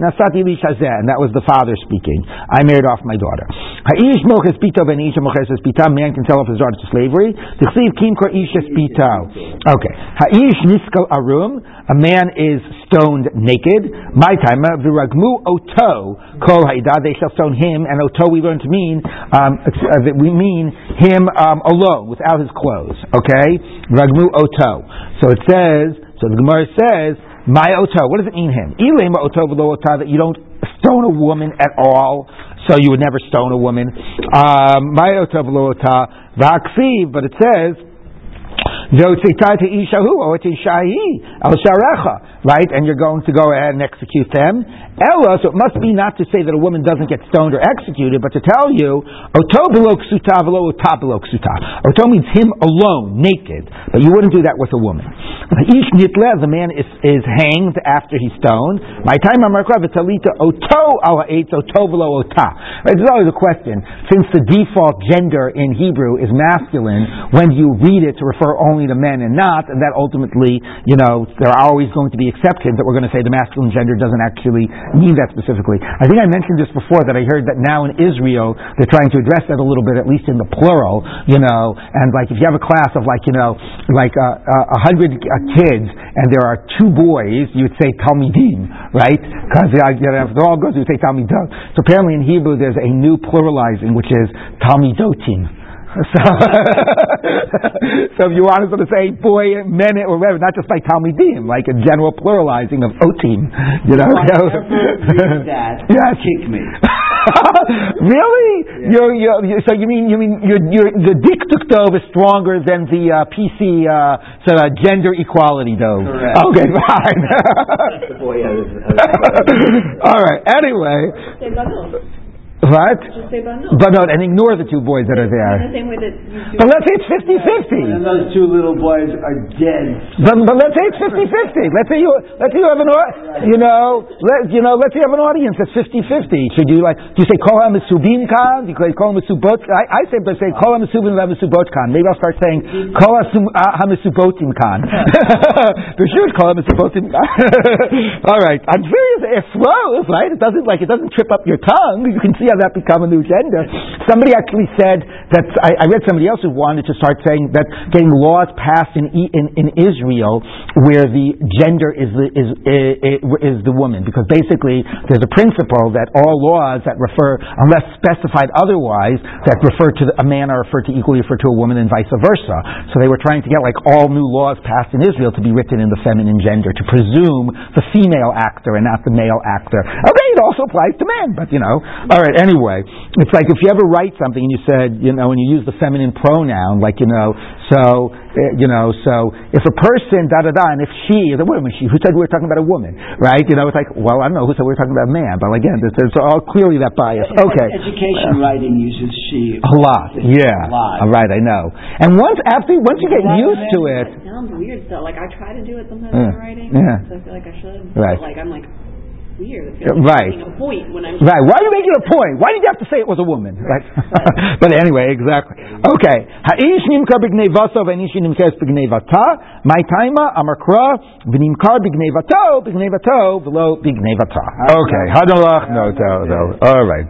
nasati li and that was the father speaking. I married off my daughter. Ha'ish moches bito ve'enish moches es. A man can sell off his daughter to slavery. T'chsiv kim kor ish es. Okay. Ha'ish niskal arum. A man is stoned naked. My time, viragmu oto kol haida. They shall stone him, and oto we learn to mean um, uh, we mean him um, alone, without his clothes. Okay, ragmu oto. So it says. So the Gemara says, my oto. What does it mean him? Ilema oto that you don't stone a woman at all. So you would never stone a woman. Um, my oto but it says right? And you're going to go ahead and execute them. Ella, so it must be not to say that a woman doesn't get stoned or executed, but to tell you, Oto Oto means him alone, naked, but you wouldn't do that with a woman. Ish nitle, the man is, is hanged after he's stoned. My time Vitalita Oto Oto Ota. This is always a question. Since the default gender in Hebrew is masculine, when you read it to refer only to men and not, and that ultimately, you know, there are always going to be exceptions that we're going to say the masculine gender doesn't actually mean that specifically. I think I mentioned this before that I heard that now in Israel they're trying to address that a little bit, at least in the plural, you know, and like if you have a class of like, you know, like uh, a uh, hundred uh, kids and there are two boys, you would say Talmidim, right? Because uh, you know, if they're all girls, you would say Talmidot. So apparently in Hebrew there's a new pluralizing which is Talmidotim. So, so if you wanted to sort of say boy, men, or whatever, not just by Talmidim, like a general pluralizing of Otim, you know. read that, yes. kick me. really? Yeah. You're, you're, so you mean you mean you're, you're, the diktuk is stronger than the uh, PC uh, so, uh, gender equality Dov? Correct. Okay, fine. All right. Anyway. What? Just say banot. But no, and ignore the two boys that are In the there. same way that you do. But let's say it's 50-50. And those two little boys are dead. But, but let's say it's 50-50. Let's say you let's say you have an au- you know let you know let's say you have an audience that's 50-50. Should you like do you say kol hamasubim kan? Do you say kol hamasubot? I, I say but say kol hamasubim hamasubot kan. Maybe I'll start saying kol hasum- uh, hamasubotim kan. For sure, kol hamasubotim kan. All right, I'm serious. It flows, right? It doesn't like it doesn't trip up your tongue. You can see how that become a new gender. Somebody actually said that I, I read somebody else who wanted to start saying that getting laws passed in in, in Israel where the gender is the is, is is the woman because basically there's a principle that all laws that refer unless specified otherwise that refer to a man are referred to equally refer to a woman and vice versa. So they were trying to get like all new laws passed in Israel to be written in the feminine gender to presume the female actor and not the male actor. Okay, it also applies to men, but you know. All right. Anyway, it's like if you ever write something and you said you know and you use the feminine pronoun like you know so uh, you know so if a person da da da and if she is a woman she who said we were talking about a woman right you know it's like well I don't know who said we were talking about a man but again there's, there's all clearly that bias okay Education writing uses she. a lot yeah A lot. all right I know and once after once you get A lot of used to it It sounds weird still. Like I try to do it sometimes Yeah. in writing. Yeah. So I feel like I should. Right. But like I'm like weird. It Yeah, feels like right. A point when I'm Right. Why are you making a point? Why did you have to say it was a woman? Right. but anyway, exactly. Okay. Ha'ish nimkar b'gnei vaso v'anish nimkar b'gnei vata. My taima amakra v'nimkar b'gnei vato b'gnei vato v'lo b'gnei vata. Okay. Hadalach no. All right.